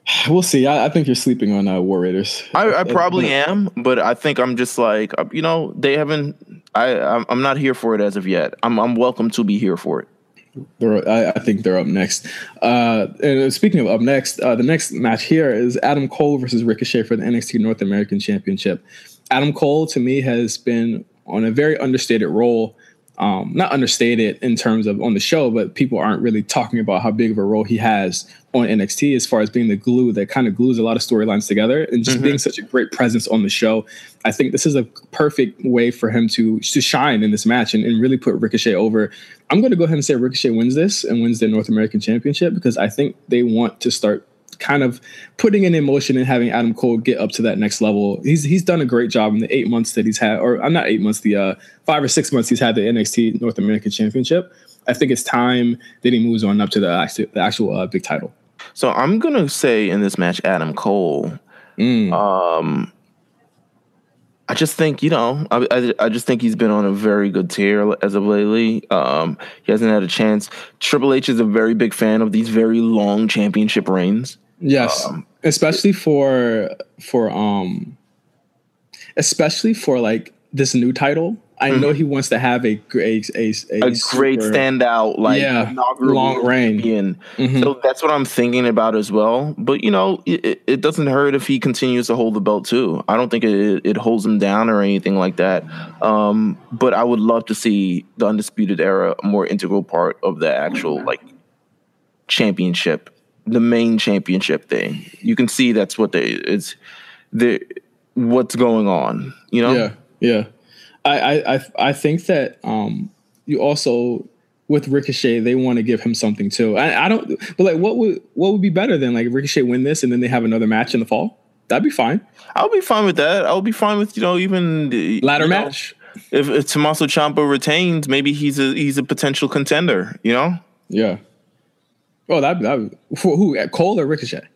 we'll see. I, I think you're sleeping on uh, War Raiders. I, I probably am, but I think I'm just like uh, you know they haven't. I I'm not here for it as of yet. I'm I'm welcome to be here for it. They're, I, I, think they're up next. Uh, and speaking of up next, uh, the next match here is Adam Cole versus Ricochet for the NXT North American Championship. Adam Cole, to me, has been on a very understated role. Um, not understated in terms of on the show, but people aren't really talking about how big of a role he has on NXT as far as being the glue that kind of glues a lot of storylines together and just mm-hmm. being such a great presence on the show. I think this is a perfect way for him to to shine in this match and, and really put Ricochet over. I'm going to go ahead and say Ricochet wins this and wins the North American Championship because I think they want to start kind of putting in emotion and having Adam Cole get up to that next level. He's he's done a great job in the eight months that he's had, or I'm uh, not eight months, the uh, five or six months he's had the NXT North American Championship. I think it's time that he moves on up to the actual, the actual uh, big title. So I'm gonna say in this match, Adam Cole. Mm. Um, I just think you know, I, I, I just think he's been on a very good tear as of lately. Um, he hasn't had a chance. Triple H is a very big fan of these very long championship reigns. Yes, um, especially for for um, especially for like this new title. I mm-hmm. know he wants to have a a a, a, a super, great standout like yeah, long reign. Mm-hmm. So that's what I'm thinking about as well. But you know, it, it, doesn't hurt if he continues to hold the belt too. I don't think it, it holds him down or anything like that. Um, but I would love to see the undisputed era a more integral part of the actual like championship, the main championship thing. You can see that's what they it's the what's going on. You know? Yeah, yeah. I I I think that um, you also with Ricochet they want to give him something too. I, I don't, but like what would what would be better than like Ricochet win this and then they have another match in the fall? That'd be fine. I'll be fine with that. I'll be fine with you know even the, ladder know, match. If, if Tommaso Ciampa retains, maybe he's a he's a potential contender. You know. Yeah. Oh, that that for who Cole or Ricochet?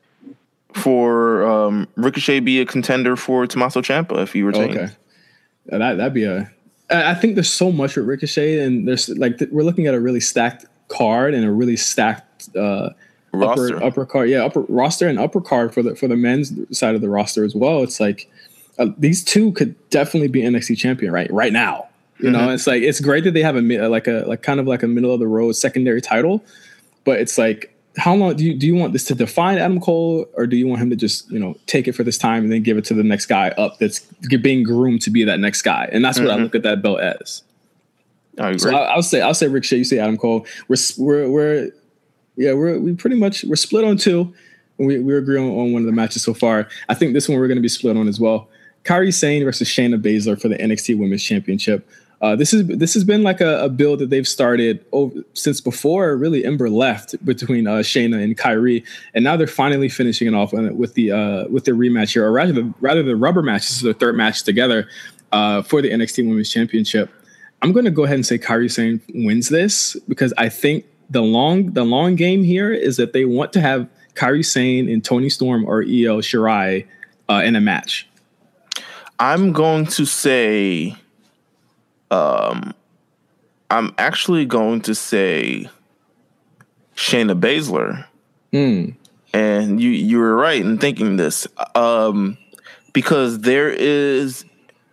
For um, Ricochet be a contender for Tommaso Ciampa if he retains. Okay. That that'd be a. I think there's so much with Ricochet, and there's like we're looking at a really stacked card and a really stacked uh, roster. upper upper card, yeah, upper roster and upper card for the for the men's side of the roster as well. It's like uh, these two could definitely be NXT champion right right now. You mm-hmm. know, it's like it's great that they have a like a like kind of like a middle of the road secondary title, but it's like how long do you do you want this to define Adam Cole, or do you want him to just you know take it for this time and then give it to the next guy up that's being groomed to be that next guy? And that's what mm-hmm. I look at that belt as. I agree. So I, will say I'll say Ricochet, You say Adam Cole. We're we're we're yeah we're we pretty much we're split on two. We we agree on, on one of the matches so far. I think this one we're going to be split on as well. Kairi Sane versus Shayna Baszler for the NXT Women's Championship. Uh, this is this has been like a, a build that they've started over, since before really Ember left between uh, Shayna and Kairi, and now they're finally finishing it off with the uh, with the rematch here, or rather the rather the rubber match. This is their third match together uh, for the NXT Women's Championship. I'm going to go ahead and say Kairi Sane wins this because I think the long the long game here is that they want to have Kairi Sane and Toni Storm or Io Shirai uh, in a match. I'm going to say um, I'm actually going to say Shayna Baszler. Mm. And you you were right in thinking this. Um, because there is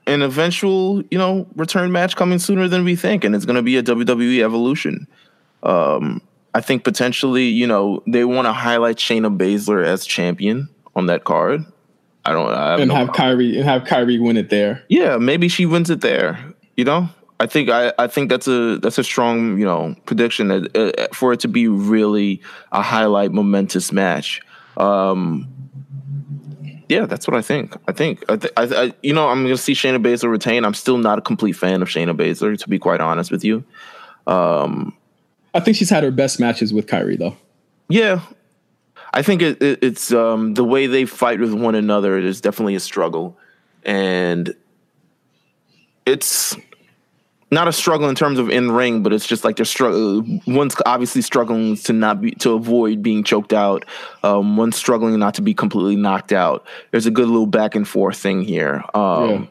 an eventual, you know, return match coming sooner than we think, and it's going to be a WWE Evolution. Um, I think potentially, you know, they want to highlight Shayna Baszler as champion on that card. I don't. I have and no have problem. Kairi and have Kairi win it there. Yeah, maybe she wins it there. You know, I think I, I think that's a that's a strong you know prediction that, uh, for it to be really a highlight momentous match. Um, yeah, that's what I think. I think I, th- I, I you know I'm gonna see Shayna Baszler retain. I'm still not a complete fan of Shayna Baszler to be quite honest with you. Um, I think she's had her best matches with Kairi though. yeah, I think it, it, it's um, the way they fight with one another is definitely a struggle, and it's not a struggle in terms of in ring, but it's just like they're struggling. One's obviously struggling to not be to avoid being choked out. Um, one's struggling not to be completely knocked out. There's a good little back and forth thing here. Um, Yeah.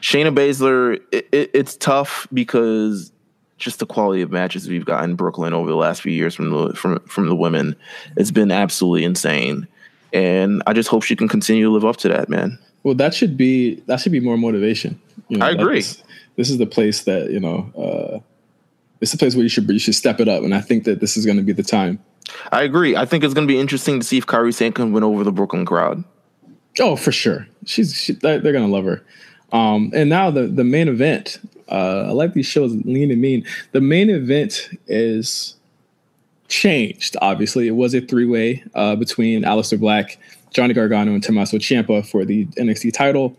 Shayna Baszler, it, it, it's tough because just the quality of matches we've got in Brooklyn over the last few years from the from from the women, it's been absolutely insane. And I just hope she can continue to live up to that, man. Well, that should be that should be more motivation. You know, I agree. that's- This is the place that you know. Uh, it's the place where you should you should step it up, and I think that this is going to be the time. I agree. I think it's going to be interesting to see if Kairi Sane can win over the Brooklyn crowd. Oh, for sure. She's she, they're they're gonna love her. Um, and now the the main event. Uh, I like these shows lean and mean. The main event is changed. Obviously, it was a three way uh, between Aleister Black, Johnny Gargano, and Tommaso Ciampa for the NXT title.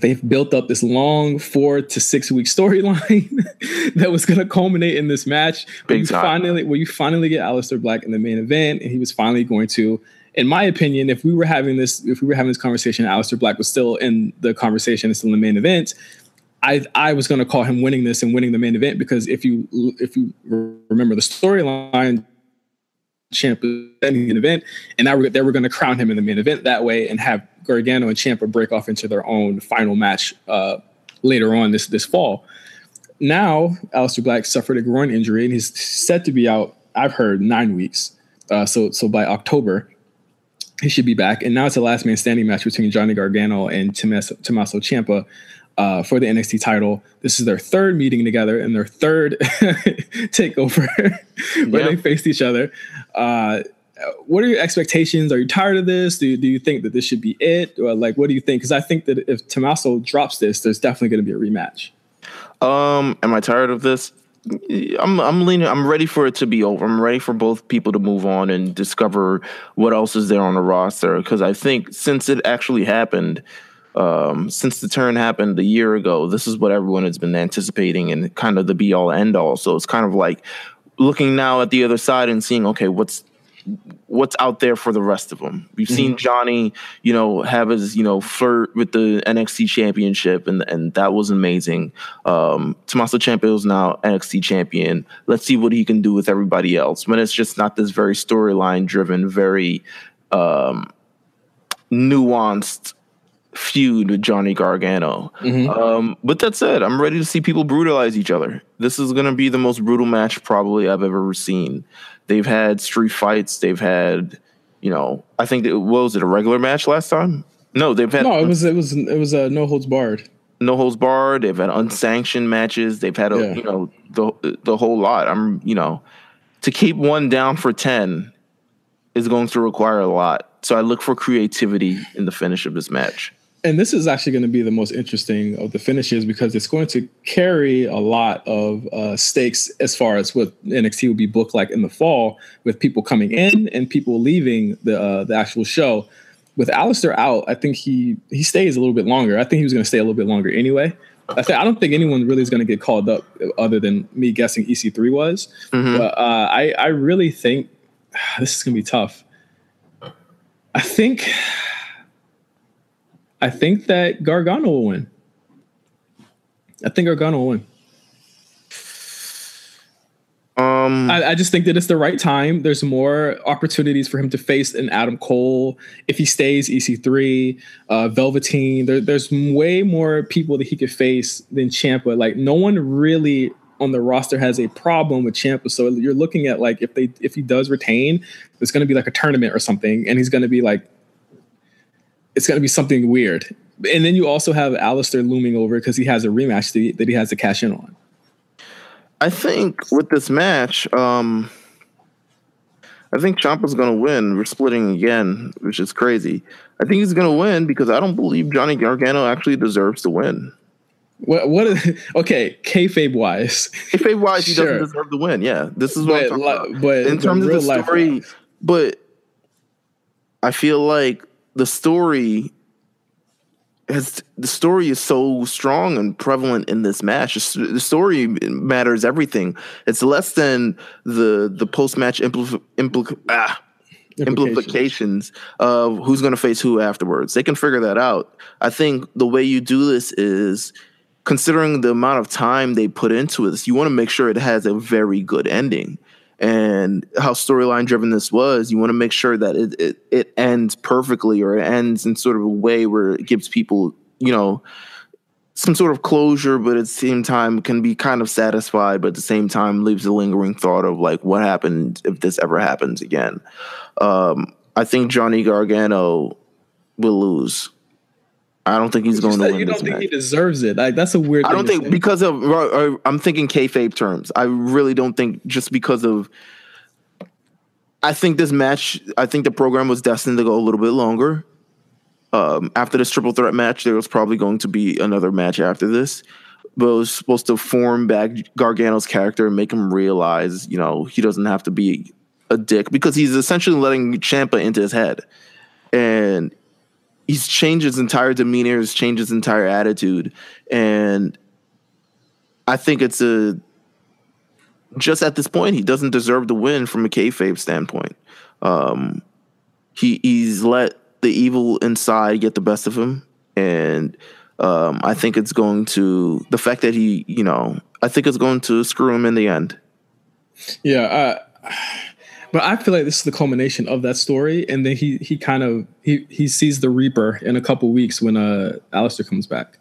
They've built up this long four to six week storyline that was going to culminate in this match. where Big you time. finally, where you finally get Aleister Black in the main event, and he was finally going to in my opinion, if we were having this, if we were having this conversation, Aleister Black was still in the conversation, and still in the main event. I I was going to call him winning this and winning the main event because if you if you remember the storyline, Champ is ending an event, and now they were going to crown him in the main event that way and have Gargano and Ciampa break off into their own final match uh, later on this this fall. Now, Aleister Black suffered a groin injury and he's set to be out. I've heard nine weeks. Uh, so so by October, he should be back. And now it's a last man standing match between Johnny Gargano and Tommaso Ciampa uh, for the NXT title. This is their third meeting together and their third takeover where Yeah. they faced each other. Uh, what are your expectations? Are you tired of this? Do you, do you think that this should be it? Or like, what do you think? Because I think that if Tommaso drops this, there's definitely going to be a rematch. Um, am I tired of this? I'm I'm leaning. I'm ready for it to be over. I'm ready for both people to move on and discover what else is there on the roster. Because I think since it actually happened, um, since the turn happened a year ago, this is what everyone has been anticipating and kind of the be all end all. So it's kind of like looking now at the other side and seeing, okay, what's what's out there for the rest of them. We've seen Johnny, you know, have his, you know, flirt with the NXT championship and and that was amazing. Um Tommaso Ciampa is now NXT champion. Let's see what he can do with everybody else when it's just not this very storyline driven, very um nuanced feud with Johnny Gargano. Um, but that said, I'm ready to see people brutalize each other. This is going to be the most brutal match probably I've ever seen. They've had street fights. They've had, you know, I think what was it a regular match last time? No, they've had No, it was it was it was a no holds barred. no holds barred. They've had unsanctioned matches. They've had a, Yeah. you know the the whole lot. I'm you know to keep one down for ten is going to require a lot. So I look for creativity in the finish of this match. And this is actually going to be the most interesting of the finishes because it's going to carry a lot of uh, stakes as far as what NXT will be booked like in the fall, with people coming in and people leaving the uh, the actual show. With Aleister out, I think he he stays a little bit longer. I think he was going to stay a little bit longer anyway. I, th- I don't think anyone really is going to get called up other than me guessing EC3 was. Mhm. But uh, I I really think this is going to be tough. I think I think that Gargano will win. I think Gargano will win. Um, I, I just think that it's the right time. There's more opportunities for him to face an Adam Cole if he stays EC3, uh, Velveteen. There, there's way more people that he could face than Ciampa. Like no one really on the roster has a problem with Ciampa. So you're looking at like if they if he does retain, it's going to be like a tournament or something, and he's going to be like it's going to be something weird. And then you also have Aleister looming over because he has a rematch that he, that he has to cash in on. I think with this match, um, I think Ciampa's going to win. We're splitting again, which is crazy. I think he's going to win because I don't believe Johnny Gargano actually deserves to win. What what? Is, okay, kayfabe wise, Kayfabe wise, he Sure. doesn't deserve to win. Yeah, this is what but I'm talking li- about. but in terms of the story, but I feel like the story has the story is so strong and prevalent in this match. The story matters everything. It's less than the the post match impl- impl- ah, implications of who's going to face who afterwards. They can figure that out. I think the way you do this is considering the amount of time they put into this, you want to make sure it has a very good ending. And how storyline driven this was, you want to make sure that it, it it ends perfectly or it ends in sort of a way where it gives people, you know, some sort of closure, but at the same time can be kind of satisfied, but at the same time leaves a lingering thought of like what happened if this ever happens again. Um, I think Johnny Gargano will lose. I don't think he's going to win you don't think match. he deserves it. Like that's a weird. I don't think say. because of or- or I'm thinking kayfabe terms. I really don't think just because of. I think this match. I think the program was destined to go a little bit longer. Um, after this triple threat match, there was probably going to be another match after this, but it was supposed to form back Gargano's character and make him realize, you know, he doesn't have to be a dick because he's essentially letting Ciampa into his head, and he's changed his entire demeanor, he's changed his entire attitude, and I think it's a just at this point he doesn't deserve to win from a kayfabe standpoint. Um, he he's let the evil inside get the best of him, and um, I think it's going to the fact that he you know I think it's going to screw him in the end. Yeah, uh, but I feel like this is the culmination of that story, and then he he kind of he he sees the Reaper in a couple weeks when uh Aleister comes back.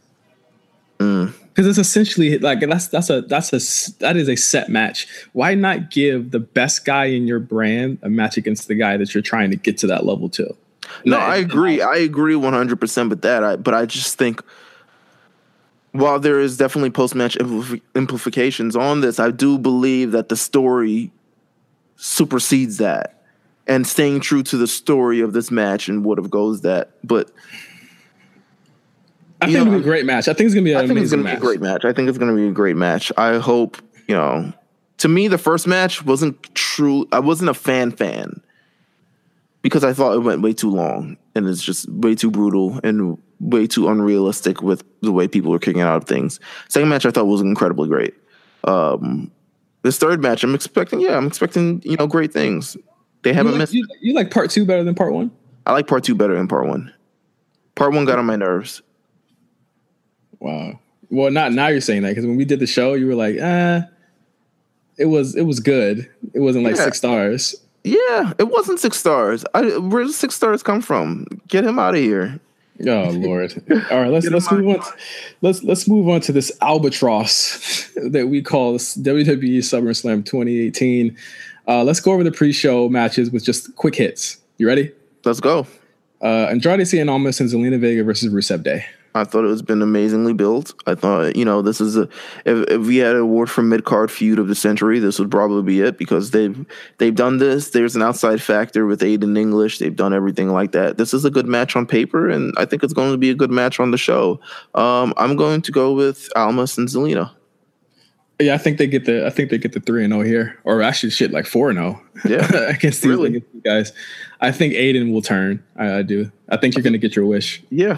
Mm. Because it's essentially like that's that's a that's a that is a set match. Why not give the best guy in your brand a match against the guy that you're trying to get to that level to? No, I agree. I agree 100% with that. I, but I just think while there is definitely post match implications on this, I do believe that the story supersedes that. And staying true to the story of this match and what have goes that. But I think know, it'll be a great match. I think it's gonna be an I think it's going to be a great match. I think it's going to be a great match. I hope, you know, to me, the first match wasn't true. I wasn't a fan fan because I thought it went way too long and it's just way too brutal and way too unrealistic with the way people were kicking out of things. Second match I thought was incredibly great. Um, this third match, I'm expecting, yeah, I'm expecting, you know, great things. They haven't like, missed. you, you like part two better than part one? I like part two better than part one. Part one got on my nerves. Wow. Well, not now you're saying that because when we did the show, you were like, ah, it was it was good. It wasn't like Yeah. six stars. Yeah, it wasn't six stars. I, where does six stars come from? Get him out of here. Oh Lord! All right, let's let's move on. To, let's let's move on to this albatross that we call this WWE SummerSlam 2018. Uh, let's go over the pre-show matches with just quick hits. You ready? Let's go. Uh, Andrade Cien Almas and Zelina Vega versus Rusev Day. I thought it was been amazingly built. I thought, you know, this is a if, if we had an award for mid card feud of the century, this would probably be it because they've they've done this. There's an outside factor with Aiden English. They've done everything like that. This is a good match on paper, and I think it's going to be a good match on the show. Um, I'm going to go with Almas and Zelina. Yeah, I think they get the I think they get the three and zero here, or actually shit like four and zero. Yeah. against these Really? against these guys. I think Aiden will turn. I, I do. I think you're gonna get your wish. Yeah.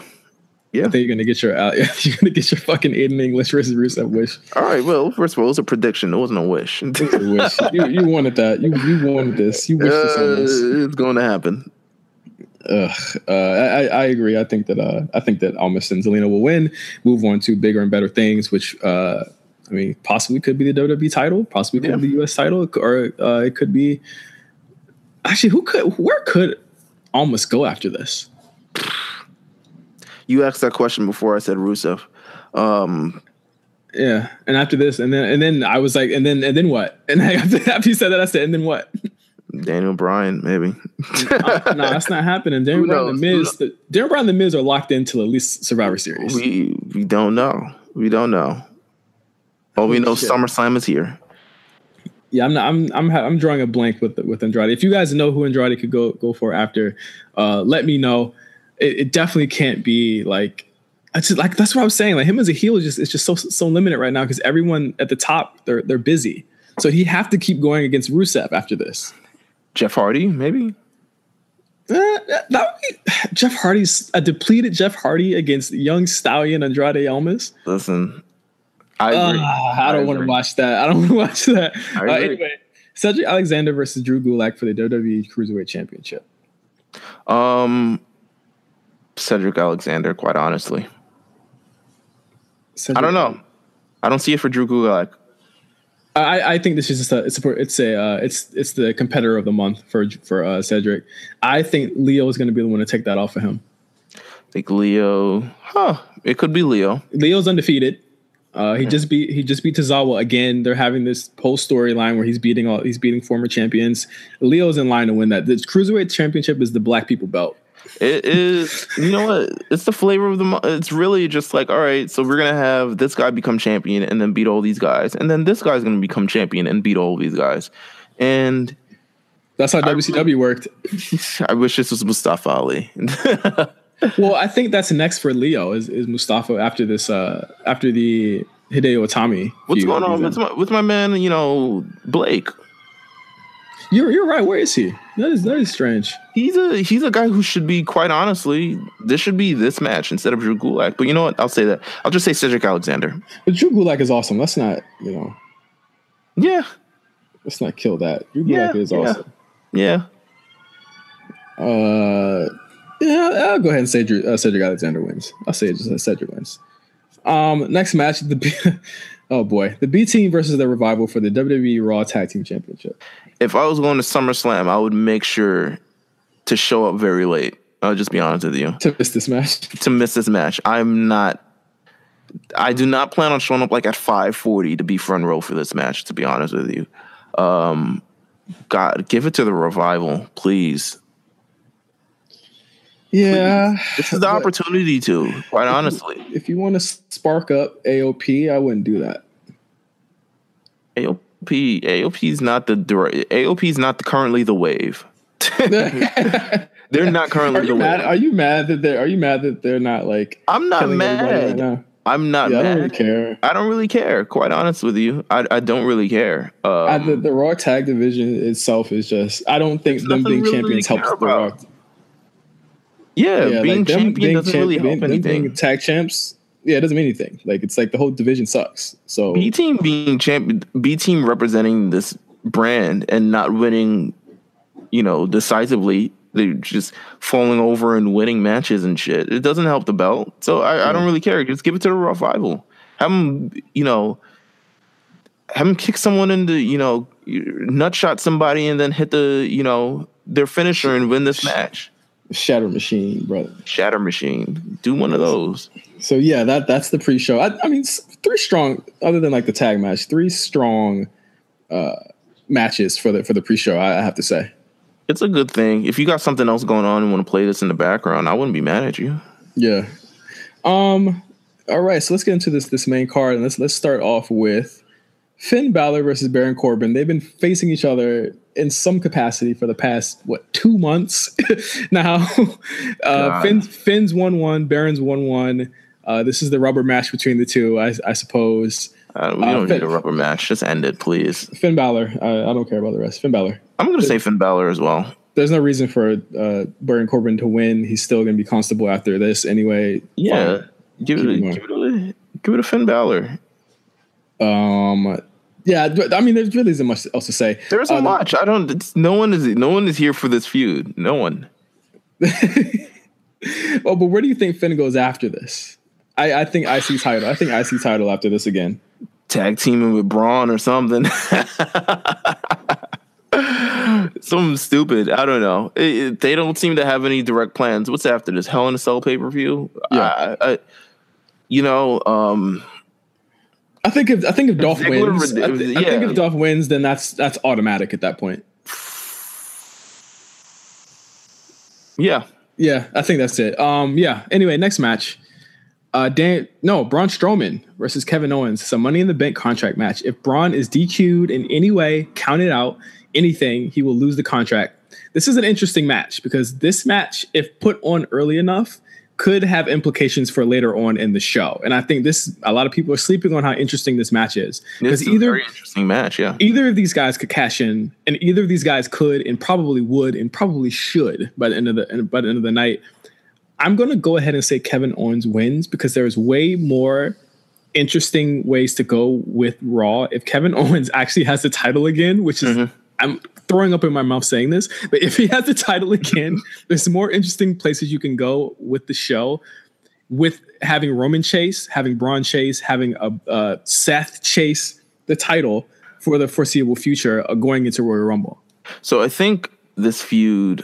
I think you're gonna get your out. uh, you're gonna get your fucking Aiden English versus Rusev wish. All right. Well, first of all, it was a prediction. It wasn't a wish. Your wish. you, you wanted that. You you wanted this. You wished this on us. Uh, it's going to happen. Ugh. Uh, I, I agree. I think that uh, I think that Almas and Zelina will win, move on to bigger and better things, which uh, I mean, possibly could be the WWE title, possibly could Yeah. be the US title, or uh, it could be. Actually, who could? Where could Almas go after this? You asked that question before I said Rusev. Um, Yeah, and after this, and then and then I was like, and then and then what? And after, after you said that, I said, and then what? Daniel Bryan, maybe. No, that's not happening. Daniel Bryan, and the? Miz, the, Darren Brown and the Miz are locked into at least Survivor Series. we we don't know. We don't know. All we know, Shit. SummerSlam is here. Yeah, I'm not. I'm I'm I'm drawing a blank with with Andrade. If you guys know who Andrade could go go for after, uh, let me know. It, it definitely can't be like. Just like that's what I was saying. Like him as a heel is just it's just so so limited right now because everyone at the top they're they're busy. So he have to keep going against Rusev after this. Jeff Hardy, maybe. Uh, that would be, Jeff Hardy's a depleted Jeff Hardy against young stallion Andrade Almas. Listen, I agree. Ah, I don't want to watch that. I don't want to watch that. Uh, anyway, Cedric Alexander versus Drew Gulak for the WWE Cruiserweight Championship. Um, Cedric Alexander. Quite honestly, I don't know. I don't see it for Drew Gulak. I, I think this is just a it's a it's a uh, it's it's the competitor of the month for for uh, Cedric. I think Leo is going to be the one to take that off of him. I think Leo, huh? It could be Leo. Leo's undefeated. Uh, he just beat he just beat Tozawa again. They're having this whole storyline where he's beating all he's beating former champions. Leo's in line to win that. The cruiserweight championship is the black people belt. It is. You know what? It's the flavor of the. mo- It's really just like, all right, so we're gonna have this guy become champion and then beat all these guys, and then this guy's gonna become champion and beat all these guys, and That's how WCW worked. I wish this was Mustafa Ali. Well, I think that's next for Leo is, is Mustafa after this uh after the Hideo Itami. What's going on with my, with my man? You know, Blake. You're you're right. Where is he? That is that is strange. He's a he's a guy who should be quite honestly. This should be this match instead of Drew Gulak. But you know what? I'll say that. I'll just say Cedric Alexander. But Drew Gulak is awesome. Let's not you know Yeah, let's not kill that. Drew Yeah, Gulak is awesome. yeah. Uh, yeah, I'll go ahead and say Drew, uh, Cedric Alexander wins. I'll say it just Cedric wins. Um, next match, the B- oh boy, the B team versus the Revival for the WWE Raw Tag Team Championship. If I was going to SummerSlam, I would make sure to show up very late. I'll just be honest with you. To miss this match, To miss this match, I'm not. I do not plan on showing up like at 5:40 to be front row for this match. To be honest with you, um, God, give it to the revival, please. yeah. This is the opportunity to, quite honestly. If you want to spark up AOP, I wouldn't do that. AOP, AOP is not the dir- AOP is not the, currently the wave. They're not currently Are the you mad? wave. Are you mad that they're? Are you mad that they're not like? I'm not everybody right mad. I'm not Yeah, I don't really care. I don't really care. Quite honest with you, I, I don't really care. Um, I, the, the Raw tag division itself is just. I don't think them being really champions helps the Raw. yeah, Yeah, being like champion being doesn't champ- really help them anything. being tag champs, yeah, it doesn't mean anything. Like it's like the whole division sucks. So B team being champion, B team representing this brand and not winning, you know, decisively. They're just falling over and winning matches and shit. It doesn't help the belt. So I, I don't really care. Just give it to the revival. Have them, you know, have them kick someone into, you know, nut shot somebody and then hit the, you know, their finisher and win this match. Shatter Machine, brother. Shatter Machine. Do one of those. So yeah, that that's the pre-show. I, I mean, three strong. Other than like the tag match, three strong uh, matches for the for the pre-show. I, I have to say. It's a good thing. If you got something else going on and want to play this in the background, I wouldn't be mad at you. Yeah. Um. All right, so let's get into this this main card, and let's let's start off with Finn Balor versus Baron Corbin. They've been facing each other in some capacity for the past what two months now. uh, Finn's Finn's one one, Baron's one one. Uh, this is the rubber match between the two, I, I suppose. Uh, we Uh, don't Finn- need a rubber match. Just end it, please. Finn Balor. Uh, I don't care about the rest. Finn Balor. I'm gonna say Finn Balor as well. There's no reason for uh, Baron Corbin to win. He's still going to be constable after this anyway. Yeah, give it, Keep a, it going. give it a give it a Finn Balor. Um. Yeah. I mean, there's really isn't much else to say. There isn't Uh, much. I don't. It's, no one is. No one is here for this feud. No one. Oh, but where do you think Finn goes after this? I, I think IC title. I think IC title after this again. Tag teaming with Braun or something. Something stupid. I don't know. It- it- they don't seem to have any direct plans. What's after this? Hell in a Cell pay per view. Yeah. I, I, you know. Um. I think if I think if Dolph Ziggler wins, I, thi- I think if Dolph wins, then that's that's automatic at that point. Yeah. Yeah, I think that's it. Um, yeah. Anyway, next match. Uh, Dan, no, Braun Strowman versus Kevin Owens. It's a Money in the Bank contract match. If Braun is DQ'd in any way, counted out, anything, he will lose the contract. This is an interesting match because this match, if put on early enough, could have implications for later on in the show. And I think this, a lot of people are sleeping on how interesting this match is because is a either very interesting match. Yeah. either of these guys could cash in, and either of these guys could, and probably would, and probably should by the end of the by the end of the night. I'm going to go ahead and say Kevin Owens wins because there's way more interesting ways to go with Raw if Kevin Owens actually has the title again, which is mm-hmm. I'm throwing up in my mouth saying this, but if he has the title again, there's more interesting places you can go with the show. With having Roman chase, having Braun chase, having a uh, Seth chase the title for the foreseeable future, uh, going into Royal Rumble. So I think this feud,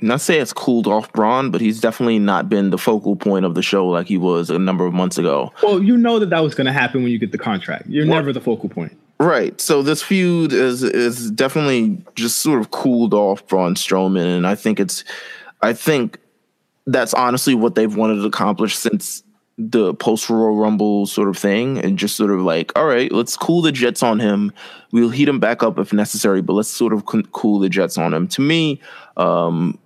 not say it's cooled off Braun, but he's definitely not been the focal point of the show like he was a number of months ago. Well, you know that that was going to happen when you get the contract. You're never the focal point. Right. So this feud is is definitely just sort of cooled off Braun Strowman, and I think it's, I think that's honestly what they've wanted to accomplish since the post Royal Rumble sort of thing, and just sort of like, all right, let's cool the jets on him. We'll heat him back up if necessary, but let's sort of cool the jets on him. To me, um,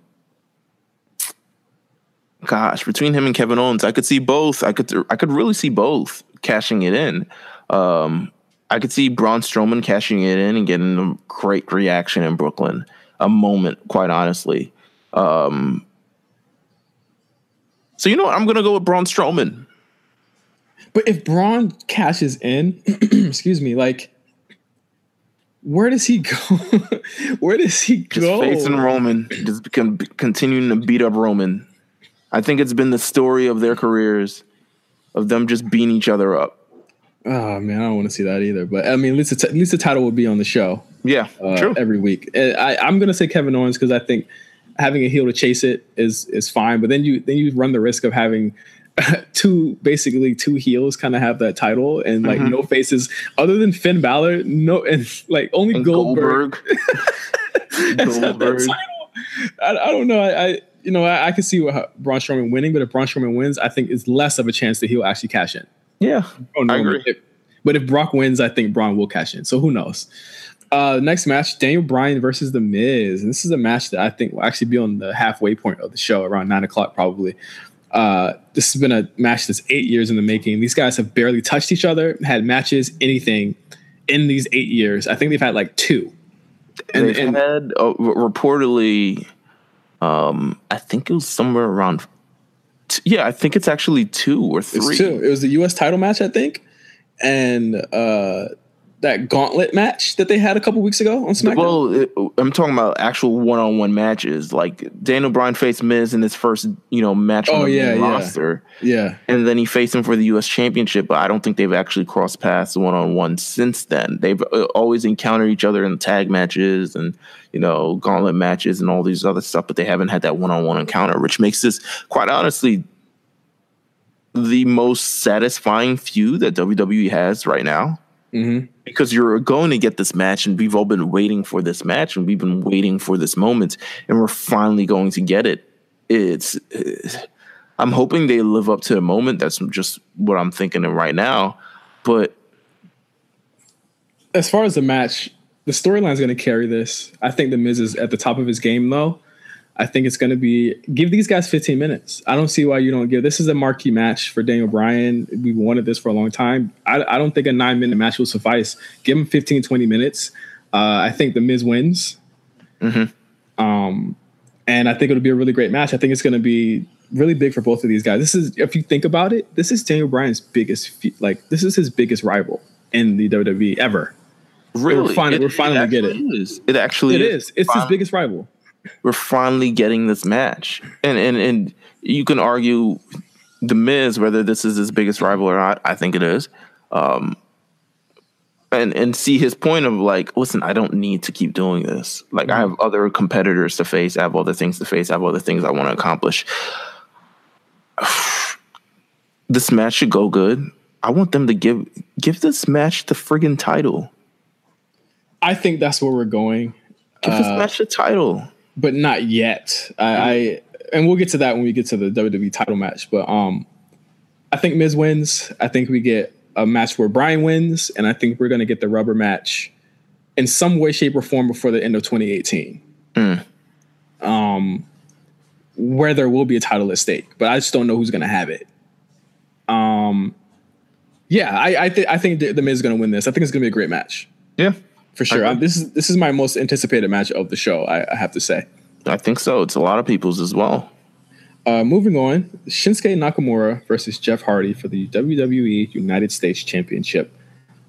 gosh, between him and Kevin Owens, I could see both. I could I could really see both cashing it in. Um, I could see Braun Strowman cashing it in and getting a great reaction in Brooklyn. A moment, quite honestly. Um, so you know what? I'm gonna go with Braun Strowman. But if Braun cashes in, excuse me, like, where does he go? where does he Just go? facing Roman, just con- continuing to beat up Roman. I think it's been the story of their careers, of them just beating each other up. Oh man, I don't want to see that either. But I mean, at least the t- at least the title will be on the show Yeah, uh, true. every week. Uh, I, I'm gonna say Kevin Owens because I think having a heel to chase it is is fine. But then you then you run the risk of having two basically two heels kind of have that title and like Mm-hmm. no faces other than Finn Balor. No, and like only And Goldberg. Goldberg. has had that Goldberg. I, I don't know. I, I you know I, I can see what, Braun Strowman winning, but if Braun Strowman wins, I think it's less of a chance that he'll actually cash in. Yeah, Oh, I agree. If, but if Brock wins, I think Braun will cash in. So who knows? Uh, next match, Daniel Bryan versus The Miz. And this is a match that I think will actually be on the halfway point of the show, around nine o'clock probably. Uh, this has been a match that's eight years in the making. These guys have barely touched each other, had matches, anything in these eight years. I think they've had like two. And, They've and had uh, reportedly, um, I think it was somewhere around. T- yeah, I think it's actually two or three. it's two. It was the U.S. title match, I think, and uh, that gauntlet match that they had a couple weeks ago on SmackDown. Well, it, I'm talking about actual one-on-one matches. Like Daniel Bryan faced Miz in his first, you know, match on Oh, the yeah, yeah. roster, yeah. and then he faced him for the U.S. Championship. But I don't think they've actually crossed paths one-on-one since then. They've uh, always encountered each other in tag matches and you know gauntlet matches and all these other stuff, but they haven't had that one-on-one encounter, which makes this quite honestly the most satisfying feud that WWE has right now Mm-hmm. because you're going to get this match and we've all been waiting for this match and we've been waiting for this moment and we're finally going to get it it's uh, I'm hoping they live up to the moment. That's just what I'm thinking of right now. But as far as the match, the storyline is going to carry this. I think the Miz is at the top of his game, though. I think it's going to be give these guys 15 minutes. I don't see why you don't give. This is a marquee match for Daniel Bryan. We wanted this for a long time. I, I don't think a nine minute match will suffice. Give him 15, 20 minutes. Uh, I think the Miz wins. Mm-hmm. Um, and I think it'll be a really great match. I think it's going to be really big for both of these guys. This is, if you think about it, this is Daniel Bryan's biggest, like, this is his biggest rival in the WWE ever. really, We're finally, it- we're finally it get it. actually is. It actually It is. is. It's his biggest rival. We're finally getting this match, and and and you can argue the Miz whether this is his biggest rival or not. I think it is. Um, and and see his point of like, listen, I don't need to keep doing this. Like, I have other competitors to face. I have other things to face. I have other things I want to accomplish. this match should go good. I want them to give give this match the friggin' title. I think that's where we're going, Give this match the title. But not yet. I, I and we'll get to that when we get to the WWE title match. But um, I think Miz wins. I think we get a match where Bryan wins, and I think we're going to get the rubber match in some way, shape, or form before the end of 2018. Um, where there will be a title at stake, but I just don't know who's going to have it. Um, yeah, I I, th- I think the, the Miz is going to win this. I think it's going to be a great match Yeah, for sure. Um, this is this is my most anticipated match of the show. I, I have to say. I think so. It's a lot of people's as well. Uh, moving on, Shinsuke Nakamura versus Jeff Hardy for the WWE United States Championship.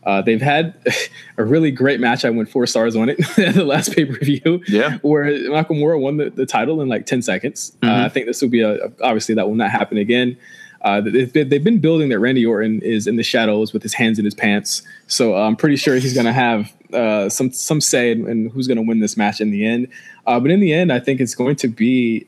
Uh, they've had a really great match. I went four stars on it at the last pay per view. Yeah. where Nakamura won the, the title in like ten seconds. Uh, I think this will be a obviously that will not happen again. Uh, they've, been, they've been building that Randy Orton is in the shadows with his hands in his pants, so I'm pretty sure he's going to have uh, some some say in, in who's going to win this match in the end. Uh, but in the end, I think it's going to be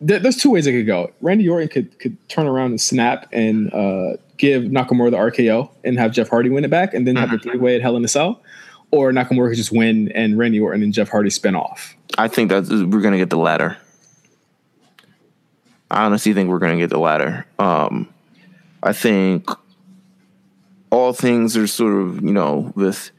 there- there's two ways it could go. Randy Orton could could turn around and snap and uh, give Nakamura the RKO and have Jeff Hardy win it back, and then have a three way at Hell in a Cell, or Nakamura could just win and Randy Orton and Jeff Hardy spin off. I think that we're gonna get the latter. I honestly think we're gonna get the latter. Um, I think all things are sort of you know with.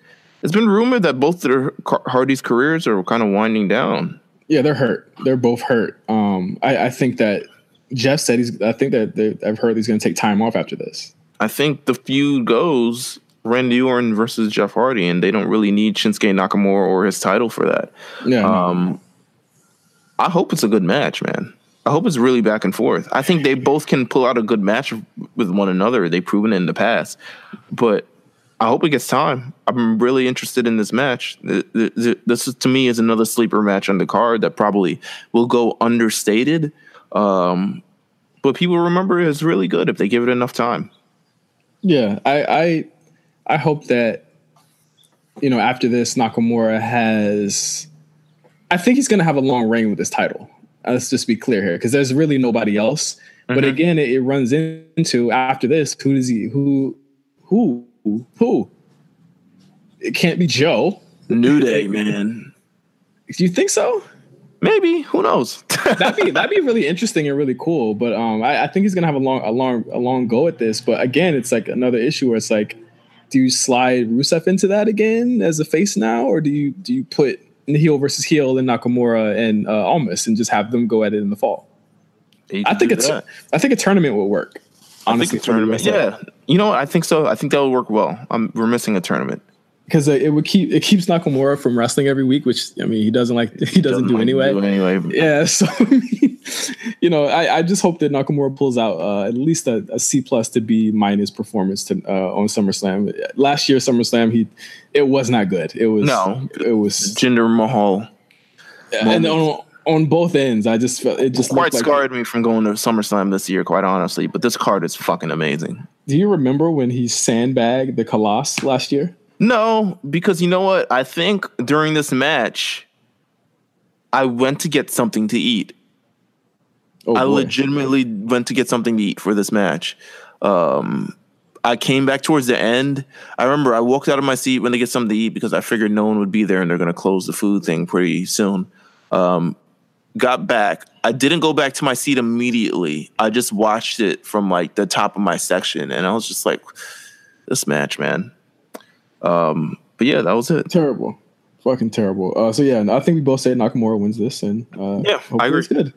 It's been rumored that both their Hardy's careers are kind of winding down. Yeah, they're hurt. They're both hurt. Um, I, I think that Jeff said he's. I think that I've heard he's going to take time off after this. I think the feud goes Randy Orton versus Jeff Hardy, and they don't really need Shinsuke Nakamura or his title for that. Yeah. Um, I hope it's a good match, man. I hope it's really back and forth. I think they both can pull out a good match with one another. They've proven it in the past, but I hope it gets time. I'm really interested in this match. Th- th- th- This is to me is another sleeper match on the card that probably will go understated, um, but people remember it as really good if they give it enough time. Yeah, I, I I hope that you know after this Nakamura has I think he's going to have a long reign with this title. Let's just be clear here because there's really nobody else. But again, it, it runs into after this who does he who who who it can't be Joe. New Day, man. Do you think so? Maybe who knows? that'd be that'd be really interesting and really cool. But um, I, I think he's gonna have a long a long a long go at this. But again, it's like another issue where it's like, do you slide Rusev into that again as a face now, or do you do you put heel versus heel and Nakamura and uh, Almas and just have them go at it in the fall? I think it's that. I think a tournament would work. I Honestly, think a tournament. Yeah, you know, what? I think so. I think that would work well. Um, we're missing a tournament. Because it would keep it keeps Nakamura from wrestling every week, which I mean he doesn't like he doesn't, do like anyway. do anyway. Yeah, so I mean, you know, I, I just hope that Nakamura pulls out uh, at least a, a C plus to B minus performance to uh, on SummerSlam. Last year SummerSlam, he it was not good. It was No. it was Jinder Mahal and on on both ends. I just felt it just quite like. scarred me from going to SummerSlam this year. Quite honestly, but this card is fucking amazing. Do you remember when he sandbagged the Colossus last year? No, because you know what? I think during this match, I went to get something to eat. Oh, I boy. legitimately went to get something to eat for this match. Um, I came back towards the end. I remember I walked out of my seat when to get something to eat because I figured no one would be there and they're going to close the food thing pretty soon. Um, got back. I didn't go back to my seat immediately. I just watched it from like the top of my section, and I was just like, "This match, man." Um, but yeah, that was it. Terrible, fucking terrible. Uh, so yeah, I think we both said Nakamura wins this, and uh, Yeah, I hopefully agree. It's good.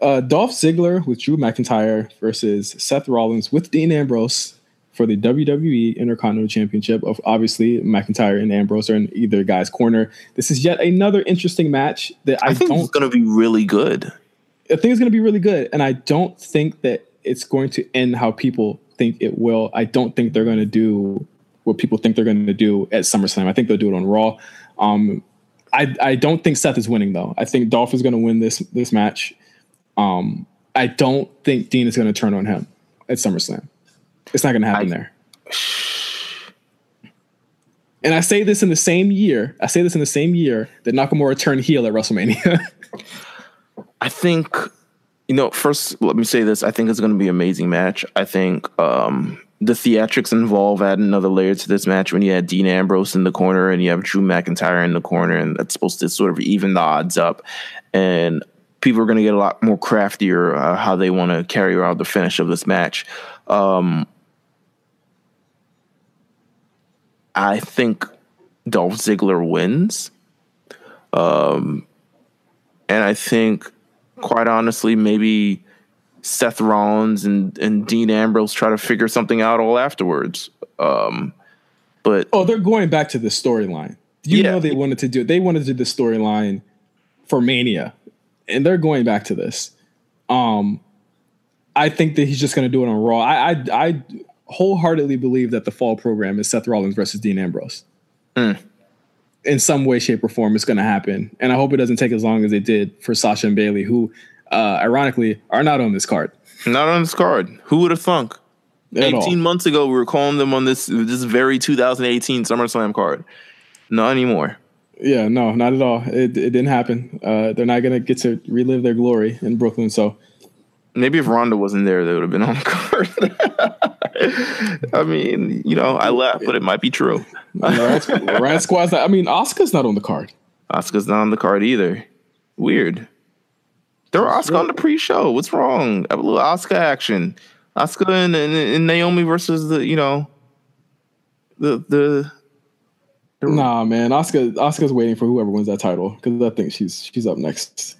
Uh, Dolph Ziggler with Drew McIntyre versus Seth Rollins with Dean Ambrose for the WWE Intercontinental Championship. Of obviously McIntyre and Ambrose are in either guy's corner. This is yet another interesting match that I, I think don't it's gonna be really good. I think it's going to be really good, and I don't think that it's going to end how people think it will. I don't think they're going to do what people think they're going to do at SummerSlam. I think they'll do it on Raw. Um, I I don't think Seth is winning though. I think Dolph is going to win this this match. Um, I don't think Dean is going to turn on him at SummerSlam. It's not going to happen I- there. And I say this in the same year. I say this in the same year that Nakamura turned heel at WrestleMania. I think, you know, first let me say this. I think it's going to be an amazing match. I think um, the theatrics involved add another layer to this match when you had Dean Ambrose in the corner and you have Drew McIntyre in the corner, and that's supposed to sort of even the odds up. And people are going to get a lot more craftier uh, how they want to carry out the finish of this match. Um, I think Dolph Ziggler wins. Um, and I think, quite honestly, maybe Seth Rollins and, and Dean Ambrose try to figure something out all afterwards. Um, but Oh, they're going back to the storyline. You Yeah. know they wanted to do it. they wanted to do the storyline for Mania, and they're going back to this. Um, I think that he's just going to do it on Raw. I, I I wholeheartedly believe that the fall program is Seth Rollins versus Dean Ambrose. In some way, shape, or form, it's going to happen, and I hope it doesn't take as long as it did for Sasha and Bayley, who, uh, ironically, are not on this card not on this card. Who would have thunk? at 18 all. months ago, we were calling them on this this very 2018 SummerSlam card. Not anymore. Yeah, no, not at all. It, it didn't happen. Uh, they're not going to get to relive their glory in Brooklyn. So Maybe if Ronda wasn't there, they would have been on the card. I mean, you know, I laugh, but it might be true. Riot Squad's not, I mean, Asuka's not on the card. Asuka's not on the card either. Weird. Throw Asuka on the pre-show. What's wrong? A little Asuka action. Asuka and, and, and Naomi versus the you know the the Nah, man, Asuka Asuka's waiting for whoever wins that title because I think she's she's up next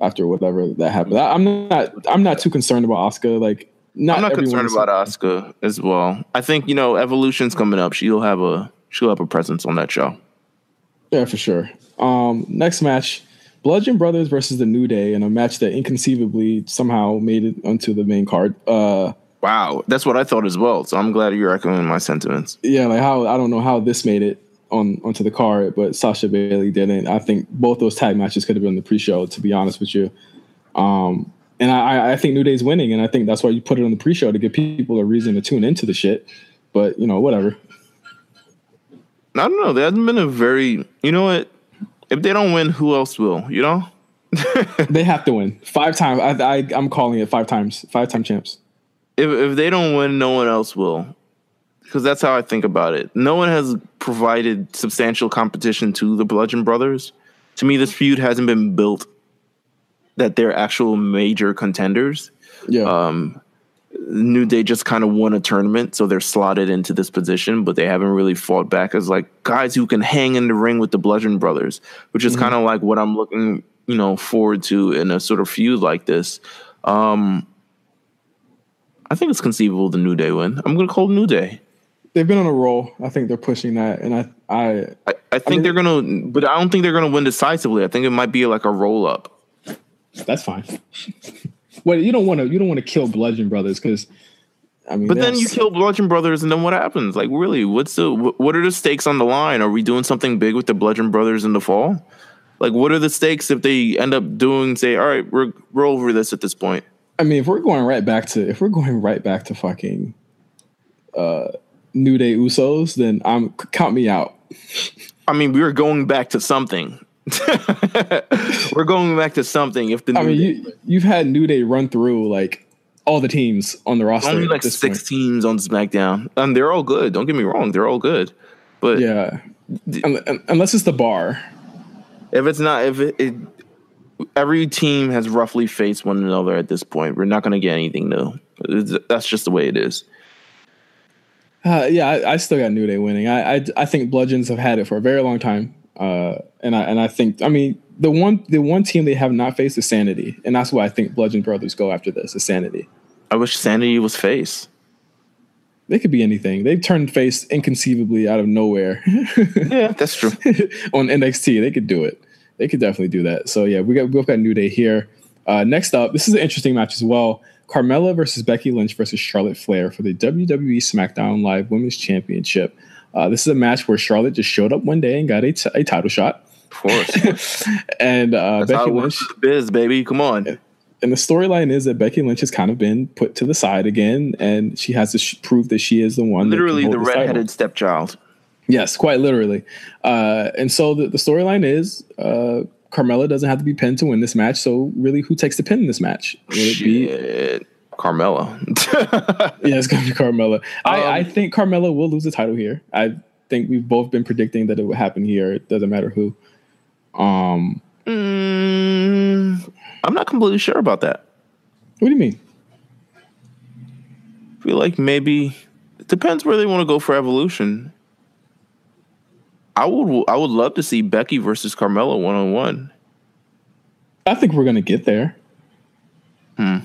after whatever that happens. I, I'm not I'm not too concerned about Asuka. Like, not I'm not concerned about Asuka as well. I think you know Evolution's coming up. She'll have a she'll have a presence on that show. Yeah, for sure. Um, next match, Bludgeon Brothers versus the New Day in a match that inconceivably somehow made it onto the main card. Uh, Wow, that's what I thought as well. So I'm glad you're echoing my sentiments. yeah, like how I don't know how this made it on onto the card, but Sasha Bayley didn't. I think both those tag matches could have been the pre-show. To be honest with you, um, and I, I think New Day's winning, and I think that's why you put it on the pre-show to give people a reason to tune into the shit. But you know, whatever. I don't know. There hasn't been a very you know what. If they don't win, who else will? You know. They have to win five times. I, I I'm calling it five times. Five time champs. if if they don't win, no one else will. Because that's how I think about it. No one has provided substantial competition to the Bludgeon Brothers. To me, this feud hasn't been built that they're actual major contenders. Yeah. Um, New Day just kind of won a tournament, so they're slotted into this position, but they haven't really fought back as like guys who can hang in the ring with the Bludgeon Brothers, which is kind of like what I'm looking, you know, forward to in a sort of feud like this. Um, I think it's conceivable the New Day win. I'm going to call New Day. They've been on a roll. I think they're pushing that, and I I I, I think mean- they're going to, but I don't think they're going to win decisively. I think it might be like a roll up. that's fine. Well, you don't want to you don't want to kill Bludgeon Brothers because I mean, But then you kill Bludgeon Brothers, and then what happens? Like, really, what's the what are the stakes on the line? Are we doing something big with the Bludgeon Brothers in the fall? Like, what are the stakes if they end up doing? Say, all right, we're we're over this at this point. I mean, if we're going right back to if we're going right back to fucking uh New Day Usos, then I'm count me out. I mean, we were going back to something. we're going back to something. If the I New mean, Day- you you've had New Day run through like all the teams on the roster. only like six point. teams on SmackDown, and they're all good. Don't get me wrong, they're all good. But Yeah, Un- un- unless it's the bar. if it's not, if it, it every team has roughly faced one another at this point. We're not going to get anything new. It's, that's just the way it is. Uh, yeah, I, I, still got New Day winning. I, I, I think Bludgeons have had it for a very long time, uh, and I and I think I mean the one the one team they have not faced is Sanity, and that's why I think Bludgeon Brothers go after this is Sanity. I wish Sanity was face. They could be anything. They've turned face inconceivably out of nowhere. yeah, that's true. On NXT, they could do it. They could definitely do that. So yeah, we got we both got New Day here. Uh, next up, this is an interesting match as well. Carmella versus Becky Lynch versus Charlotte Flair for the WWE SmackDown Live Women's Championship. Uh, this is a match where Charlotte just showed up one day and got a, t- a title shot. Of course. and uh, Becky Lynch, biz baby, come on. And the storyline is that Becky Lynch has kind of been put to the side again, and she has to sh- prove that she is the one. Literally, the redheaded stepchild. Yes, quite literally. Uh, and so the, the storyline is uh, Carmella doesn't have to be pinned to win this match. So really, who takes the pin in this match? Will Shit. it be Carmella? yeah, it's gonna be Carmella. Um, I, I think Carmella will lose the title here. I think we've both been predicting that it would happen here. It doesn't matter who. Um, mm, I'm not completely sure about that. What do you mean? I feel like maybe it depends where they want to go for evolution. I would I would love to see Becky versus Carmella one on one. I think we're gonna get there. Hmm.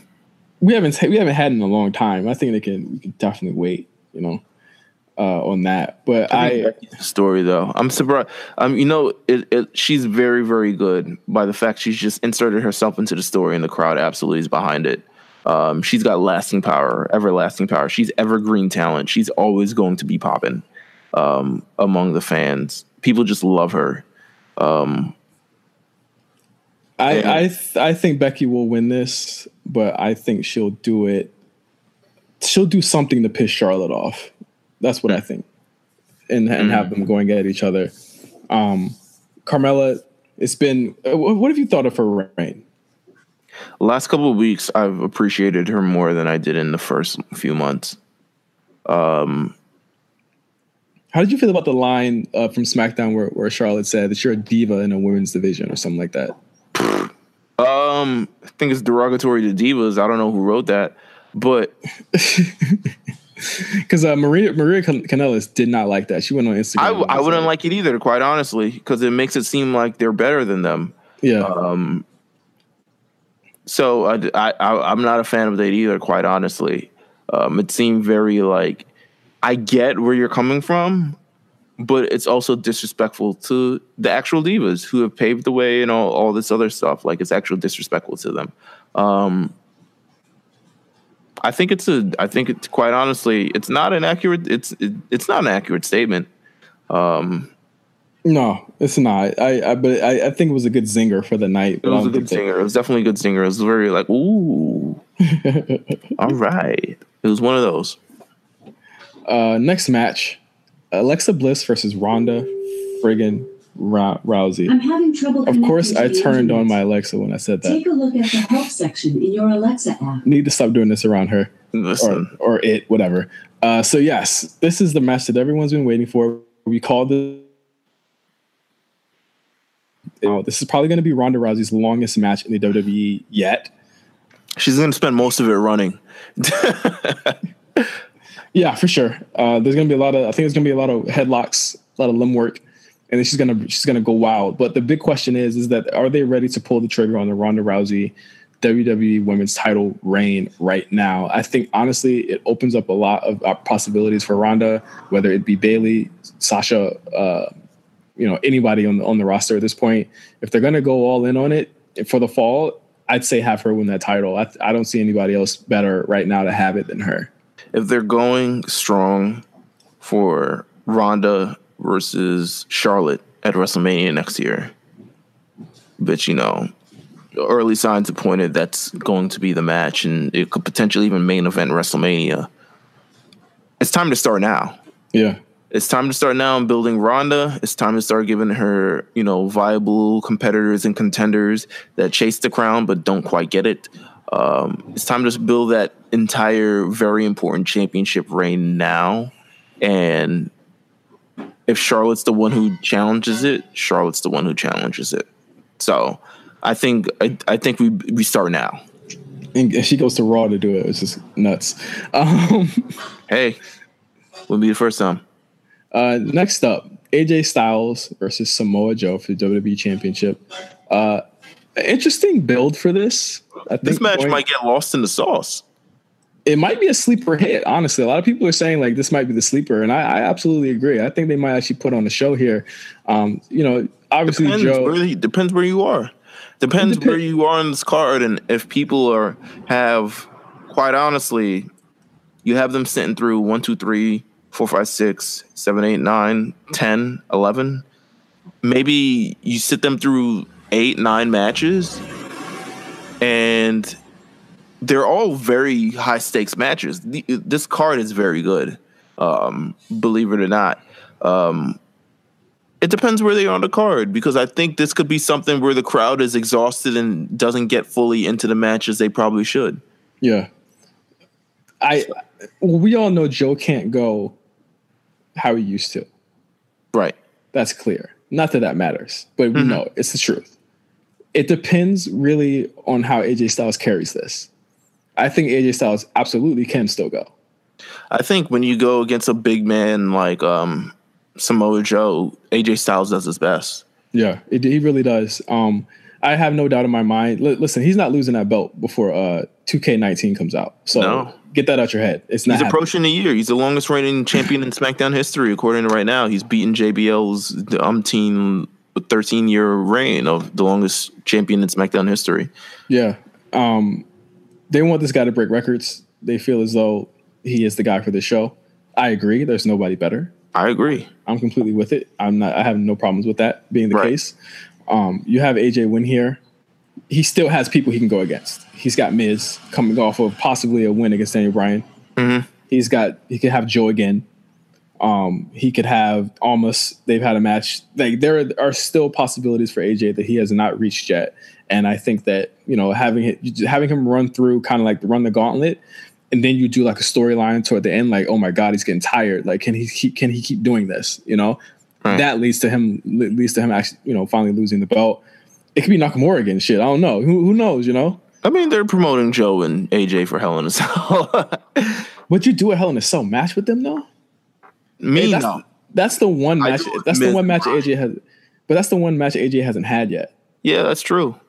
We haven't we haven't had in a long time. I think they can we can definitely wait. You know, uh, on that. But I, I story though, I'm surprised. Um, you know, it, it, she's very very good by the fact she's just inserted herself into the story, and the crowd absolutely is behind it. Um, she's got lasting power, everlasting power. She's evergreen talent. She's always going to be popping um, among the fans. People just love her. Um, I I th- I think Becky will win this, but I think she'll do it. She'll do something to piss Charlotte off. That's what I think, and and mm have them going at each other. Um, Carmella, it's been. What have you thought of her reign? Last couple of weeks, I've appreciated her more than I did in the first few months. Um, how did you feel about the line uh, from SmackDown where, where Charlotte said that you're a diva in a women's division or something like that? Um, I think it's derogatory to divas. I don't know who wrote that, but because uh, Maria Maria Kanellis did not like that. She went on Instagram. I, I wouldn't like it either, quite honestly, because it makes it seem like they're better than them. Yeah. Um. So I, I I'm not a fan of that either, quite honestly. Um, it seemed very like I get where you're coming from, but it's also disrespectful to the actual divas who have paved the way and all, all this other stuff. Like it's actual disrespectful to them. Um, I think it's a. I think it's quite honestly, it's not an accurate. It's it, it's not an accurate statement. Um, no, it's not. I, I but I, I, think it was a good zinger for the night. It was a good zinger. It was definitely a good zinger. It was very like, ooh, all right. It was one of those. Uh, next match, Alexa Bliss versus Ronda friggin' Rousey. I'm having trouble. Of course, I turned on my Alexa when I said that. Take a look at the help section in your Alexa app. Need to stop doing this around her, Listen. or or it, whatever. Uh, so yes, this is the match that everyone's been waiting for. We called it. You this is probably going to be Ronda Rousey's longest match in the WWE yet. She's going to spend most of it running. Yeah, for sure. Uh, there's gonna be a lot of. I think there's gonna be a lot of headlocks, a lot of limb work, and then she's gonna she's gonna go wild. But the big question is, is that are they ready to pull the trigger on the Ronda Rousey WWE Women's Title reign right now? I think honestly, it opens up a lot of uh, possibilities for Ronda, whether it be Bayley, Sasha, uh, you know, anybody on the on the roster at this point. If they're gonna go all in on it for the fall, I'd say have her win that title. I, I don't see anybody else better right now to have it than her if they're going strong for Ronda versus Charlotte at WrestleMania next year, but you know, early signs have pointed that's going to be the match, and it could potentially even main event WrestleMania. It's time to start now. Yeah. It's time to start now and building Ronda. It's time to start giving her, you know, viable competitors and contenders that chase the crown but don't quite get it. Um, it's time to build that entire very important championship reign now. And if Charlotte's the one who challenges it, Charlotte's the one who challenges it. So I think I, I think we we start now. And if she goes to Raw to do it. It's just nuts. Um, Hey, will be the first time. uh, next up, AJ Styles versus Samoa Joe for the WWE Championship. Uh, interesting build for this. I think This match going- might get lost in the sauce. it might be a sleeper hit. Honestly, a lot of people are saying like this might be the sleeper, and I, I absolutely agree. I think they might actually put on a show here. Um, you know, obviously Depends Joe. where you- depends where you are. Depends Depend- where you are on this card, and if people are have quite honestly, you have them sitting through one, two, three, four, five, six, seven, eight, nine, ten, eleven. Maybe you sit them through eight, nine matches, and they're all very high stakes matches. The, this card is very good, um, believe it or not. Um, it depends where they are on the card because I think this could be something where the crowd is exhausted and doesn't get fully into the matches they probably should. Yeah. I well, we all know Joe can't go how he used to. Right. That's clear. Not that that matters, but we know it's the truth. It depends really on how AJ Styles carries this. I think AJ Styles absolutely can still go. I think when you go against a big man like um, Samoa Joe, AJ Styles does his best. Yeah, it, he really does. Um, I have no doubt in my mind. Li- listen, he's not losing that belt before uh, 2K19 comes out. So No. get that out your head. It's not He's happening. approaching a year. He's the longest reigning champion in SmackDown history, according to right now. He's beaten JBL's umpteen 13 year reign of the longest champion in SmackDown history. Yeah. Um, they want this guy to break records. They feel as though he is the guy for this show. I agree. There's nobody better. I agree. I'm completely with it. I'm not. I have no problems with that being the Right. case. Um, you have AJ win here. He still has people he can go against. He's got Miz coming off of possibly a win against Daniel Bryan. Mhm. He's got. He could have Joe again. Um, he could have almost. They've had a match. Like there are still possibilities for AJ that he has not reached yet. And I think that you know having it, having him run through kind of like run the gauntlet, and then you do like a storyline toward the end, like oh my god, he's getting tired. Like can he keep can he keep doing this? You know, Right. that leads to him leads to him actually you know finally losing the belt. It could be Nakamura again. Shit, I don't know. Who who knows? You know. I mean, they're promoting Joe and AJ for Hell in a Cell. Would you do a Hell in a Cell match with them though? Me, that's, no. that's the one match. That's the one match AJ has. But that's the one match AJ hasn't had yet. Yeah, that's true.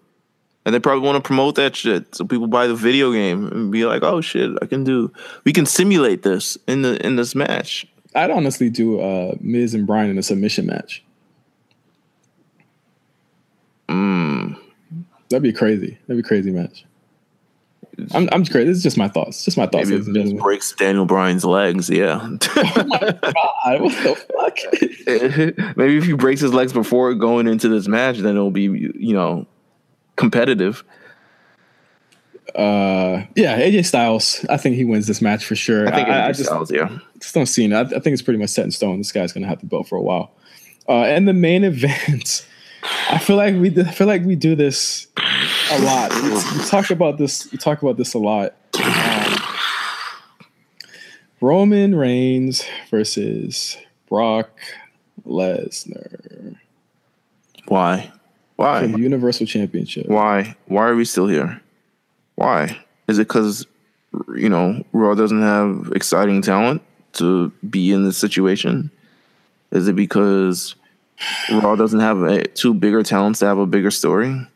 And they probably want to promote that shit so people buy the video game and be like, "Oh shit, I can do. We can simulate this in the in this match." I'd honestly do uh, Miz and Bryan in a submission match. Mm. That'd be crazy. That'd be a crazy match. I'm I'm crazy. This is just my thoughts. Just my thoughts, Maybe breaks Daniel Bryan's legs, yeah. Oh my god, what the fuck? Maybe if he breaks his legs before going into this match, then it'll be you know competitive. uh, yeah, AJ Styles. I think he wins this match for sure. I think I, I just, Styles, yeah. just don't see it. I, I think it's pretty much set in stone. This guy's gonna have the belt for a while. Uh, and the main event, I feel like we I feel like we do this a lot. We, talk about this. We talk about this a lot. Um, Roman Reigns versus Brock Lesnar Why? Why? Universal Championship. Why? Why are we still here? Why? Is it because you know Raw doesn't have exciting talent to be in this situation? Is it because Raw doesn't have a, two bigger talents to have a bigger story?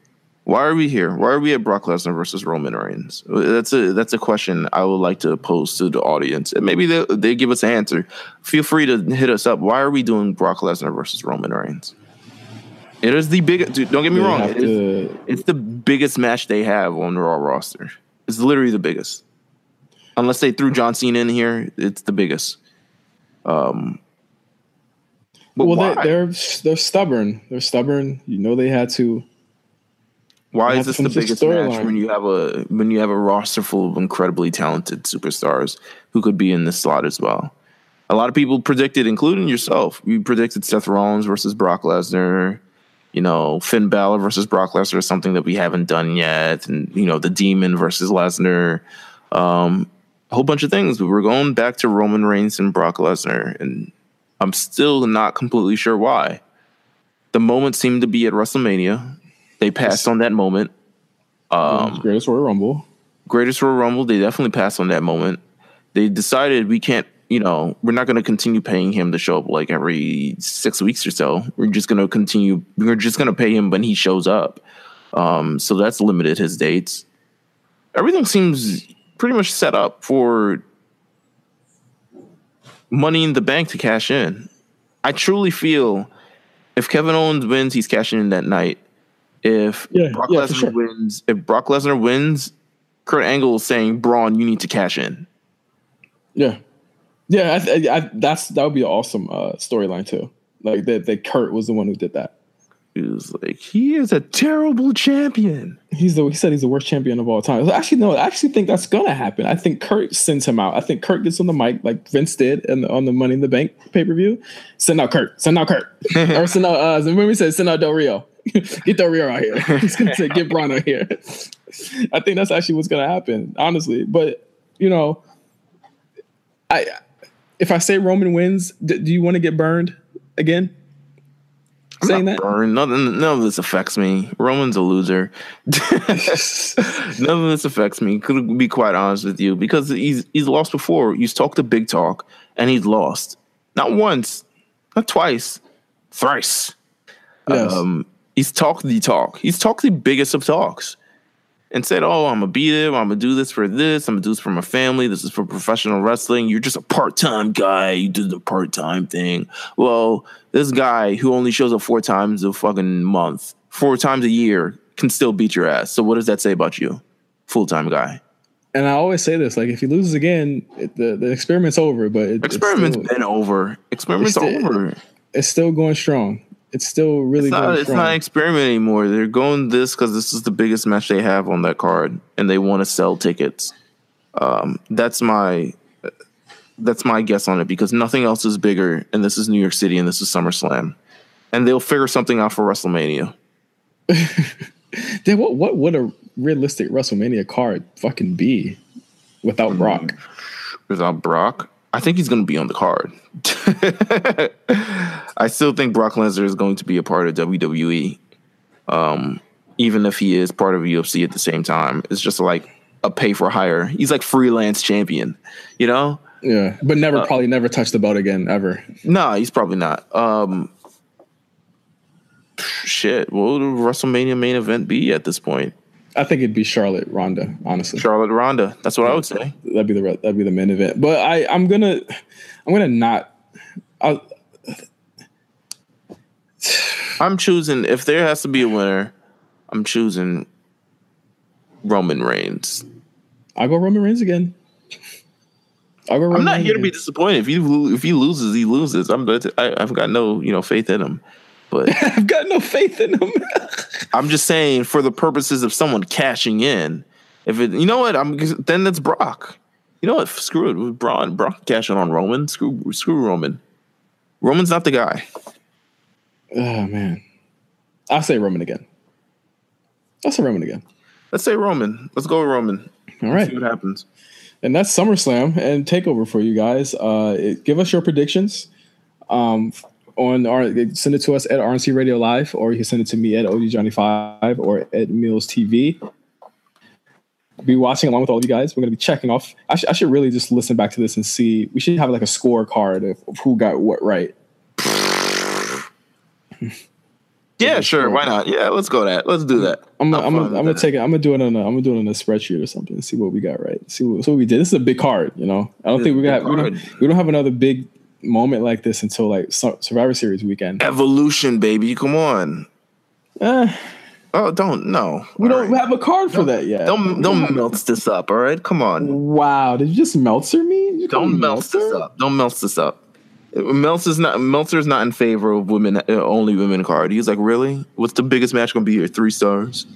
Why are we here? Why are we at Brock Lesnar versus Roman Reigns? That's a that's a question I would like to pose to the audience, and maybe they they give us an answer. Feel free to hit us up. Why are we doing Brock Lesnar versus Roman Reigns? It is the biggest. Dude, don't get me They wrong. It is, to- it's the biggest match they have on the Raw roster. It's literally the biggest. Unless they threw John Cena in here, it's the biggest. Um, but well, why? they, they're they're stubborn. They're stubborn. You know they had to. why is this the biggest match storyline. when you have a when you have a roster full of incredibly talented superstars who could be in this slot as well? A lot of people predicted, including yourself, you predicted Seth Rollins versus Brock Lesnar. You know, Finn Balor versus Brock Lesnar is something that we haven't done yet, and you know, the Demon versus Lesnar. Um, a whole bunch of things, we're going back to Roman Reigns and Brock Lesnar, and I'm still not completely sure why. The moment seemed to be at WrestleMania. They passed on that moment. Um, Greatest Royal Rumble. greatest Royal Rumble, they definitely passed on that moment. They decided we can't, you know, we're not going to continue paying him to show up like every six weeks or so. We're just going to continue. We're just going to pay him when he shows up. Um, so that's limited his dates. Everything seems pretty much set up for money in the bank to cash in. I truly feel if Kevin Owens wins, he's cashing in that night. If Yeah, Brock yeah, Lesnar sure. wins, if Brock Lesnar wins, Kurt Angle is saying, "Braun, you need to cash in." Yeah, yeah. I, I, that's that would be an awesome uh, storyline too. Like that, that Kurt was the one who did that. He was like, "He is a terrible champion." He's the he said he's the worst champion of all time. Actually, no, I actually think that's gonna happen. I think Kurt sends him out. I think Kurt gets on the mic like Vince did the, on the Money in the Bank pay per view. Send out Kurt. Send out Kurt. or send out. Uh, remember we said send out Del Rio. get Del Rio out here. He's gonna say get Braun out here. I think that's actually what's gonna happen, honestly. But you know, I if I say Roman wins, d- do you want to get burned again? I'm Saying that? burned. None, none of this affects me. Roman's a loser. none of this affects me. Could be quite honest with you because he's he's lost before. He's talked the big talk and he's lost. Not once, not twice, thrice. Yes. Um, he's talked the talk. He's talked the biggest of talks, and said, "Oh, I'm gonna beat him. I'm gonna do this for this. I'm gonna do this for my family. This is for professional wrestling. You're just a part time guy. You do the part time thing. Well, this guy who only shows up four times a fucking month, four times a year, can still beat your ass. So what does that say about you, full time guy? and I always say this: like, if he loses again, it, the the experiment's over. But it, Experiment's it's still, been over. Experiment's It's still- over. it's still going strong. It's still really It's not, it's not an experiment anymore. They're going this because this is the biggest match they have on that card, and they want to sell tickets. Um, that's my that's my guess on it because nothing else is bigger, and this is New York City, and this is SummerSlam, and they'll figure something out for WrestleMania. Then what what would a realistic WrestleMania card fucking be without Mm. Brock? Without Brock, I think he's going to be on the card. I still think Brock Lesnar is going to be a part of WWE, um, even if he is part of UFC at the same time. It's just like a pay for hire. He's like freelance champion, you know? Yeah, but Uh, never probably never touch the belt again ever. No, he's probably not. Um, shit, what would a WrestleMania main event be at this point? I think it'd be Charlotte Ronda. Honestly, Charlotte Ronda. That's what I would say. that'd be the that'd be the main event. But I I'm gonna I'm gonna not. I'll, I'm choosing if there has to be a winner. I'm choosing Roman Reigns. I'll go Roman Reigns again. I'll go. Roman I'm not Reigns here to be disappointed. If he lo- if he loses, he loses. I'm I, I've got no you know faith in him. But I've got no faith in him. I'm just saying for the purposes of someone cashing in. If it, you know what, I'm then that's Brock. You know what? Screw it. Braun, Brock cashing on Roman. Screw screw Roman. Roman's not the guy. oh man, I'll say Roman again. I'll say Roman again. Let's say Roman. Let's go with Roman. All right. See what happens. and that's SummerSlam and Takeover for you guys. Uh, it, give us your predictions. Um, on our send it to us at RNC Radio Live, or you can send it to me at OG Johnny Five or at Meelz TV. Be watching along with all of you guys. We're gonna be checking off. I, sh- I should really just listen back to this and see. We should have like a scorecard of, of who got what right. Yeah, sure. Why not? Yeah, let's go that. Let's do that. I'm gonna, I'm gonna, I'm gonna that. take it. I'm gonna do it on a, I'm gonna do it on a spreadsheet or something and see what we got right. See what, we did. This is a big card, you know. I don't It's think big have, we, don't, we don't have another big moment like this until like Survivor Series weekend. Evolution, baby. Come on. Eh, Oh, don't no. we All don't right. have a card for that yet. Don't don't melt this up. All right, come on. Wow, did you just Meltzer me? You Don't me melt this up. Don't melt this up. Meltzer's not Meltzer's not in favor of women uh, only women card. He's like, really? What's the biggest match gonna be here? Three stars.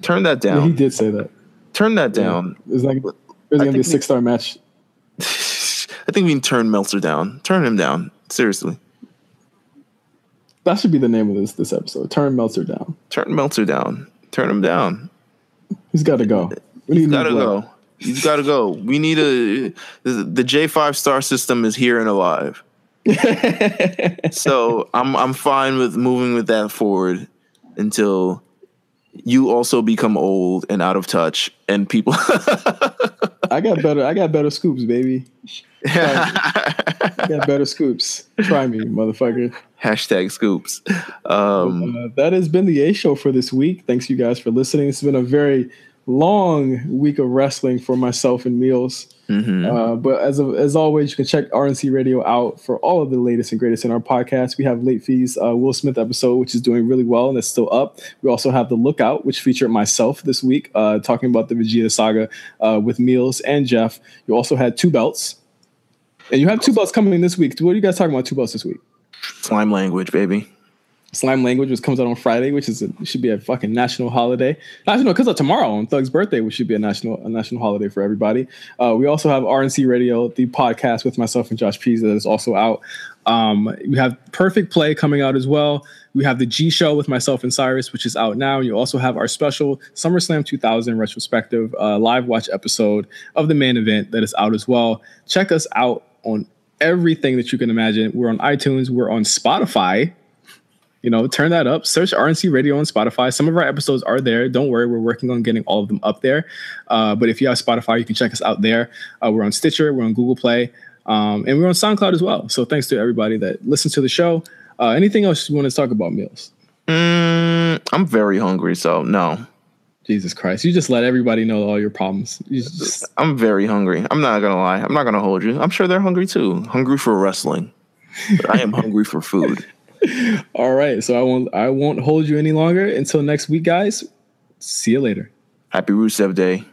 Turn that Yeah, he did say that. Turn that down. It's like it's gonna be a six star match. I think we can turn Meltzer down. Turn him down. Seriously. That should be the name of this this episode. Turn Meltzer down. Turn Meltzer down. Turn him down. He's got to go. We need He's new gotta go. He's gotta go. We need a the, the J five star system is here and alive. so I'm I'm fine with moving with that forward until you also become old and out of touch, and people. I got better. I got better scoops, baby. Got better scoops. Try me, motherfucker. Hashtag scoops. Um, Uh, that has been the A show for this week. Thanks you guys for listening. It's been a very long week of wrestling for myself and Meelz. mhm. Uh, but as of, as always, you can check RNC Radio out for all of the latest and greatest in our podcast. We have late fees uh, Will Smith episode, which is doing really well and it's still up. We also have the Lookout, which featured myself this week, uh, talking about the Vegeta saga uh, with Meelz and Jeff. You also had two belts, and you have two belts coming this week. What are you guys talking about? Two belts this week. slime language, baby. Slime Language, which comes out on Friday, which is a, should be a fucking national holiday. National because of tomorrow on Thug's birthday, which should be a national a national holiday for everybody. Uh, we also have RNC Radio, the podcast with myself and Josh Pease that is also out. Um, we have Perfect Play coming out as well. We have the G Show with myself and Cyrus, which is out now. You also have our special SummerSlam 2000 retrospective uh, live watch episode of the main event that is out as well. Check us out on everything that you can imagine. We're on iTunes. We're on Spotify you know, turn that up. Search RNC Radio on Spotify. Some of our episodes are there. Don't worry, we're working on getting all of them up there. Uh, but if you have Spotify, you can check us out there. Uh, we're on Stitcher, we're on Google Play, um, and we're on SoundCloud as well. So thanks to everybody that listens to the show. Uh, anything else you want to talk about, Meelz? Mm, I'm very hungry, so no. Jesus Christ, you just let everybody know all your problems. You just, I'm very hungry. I'm not gonna lie. I'm not gonna hold you. I'm sure they're hungry too. Hungry for wrestling. But I am hungry for food. all right, so I won't I won't hold you any longer until next week, guys. See you later. Happy Rusev Day.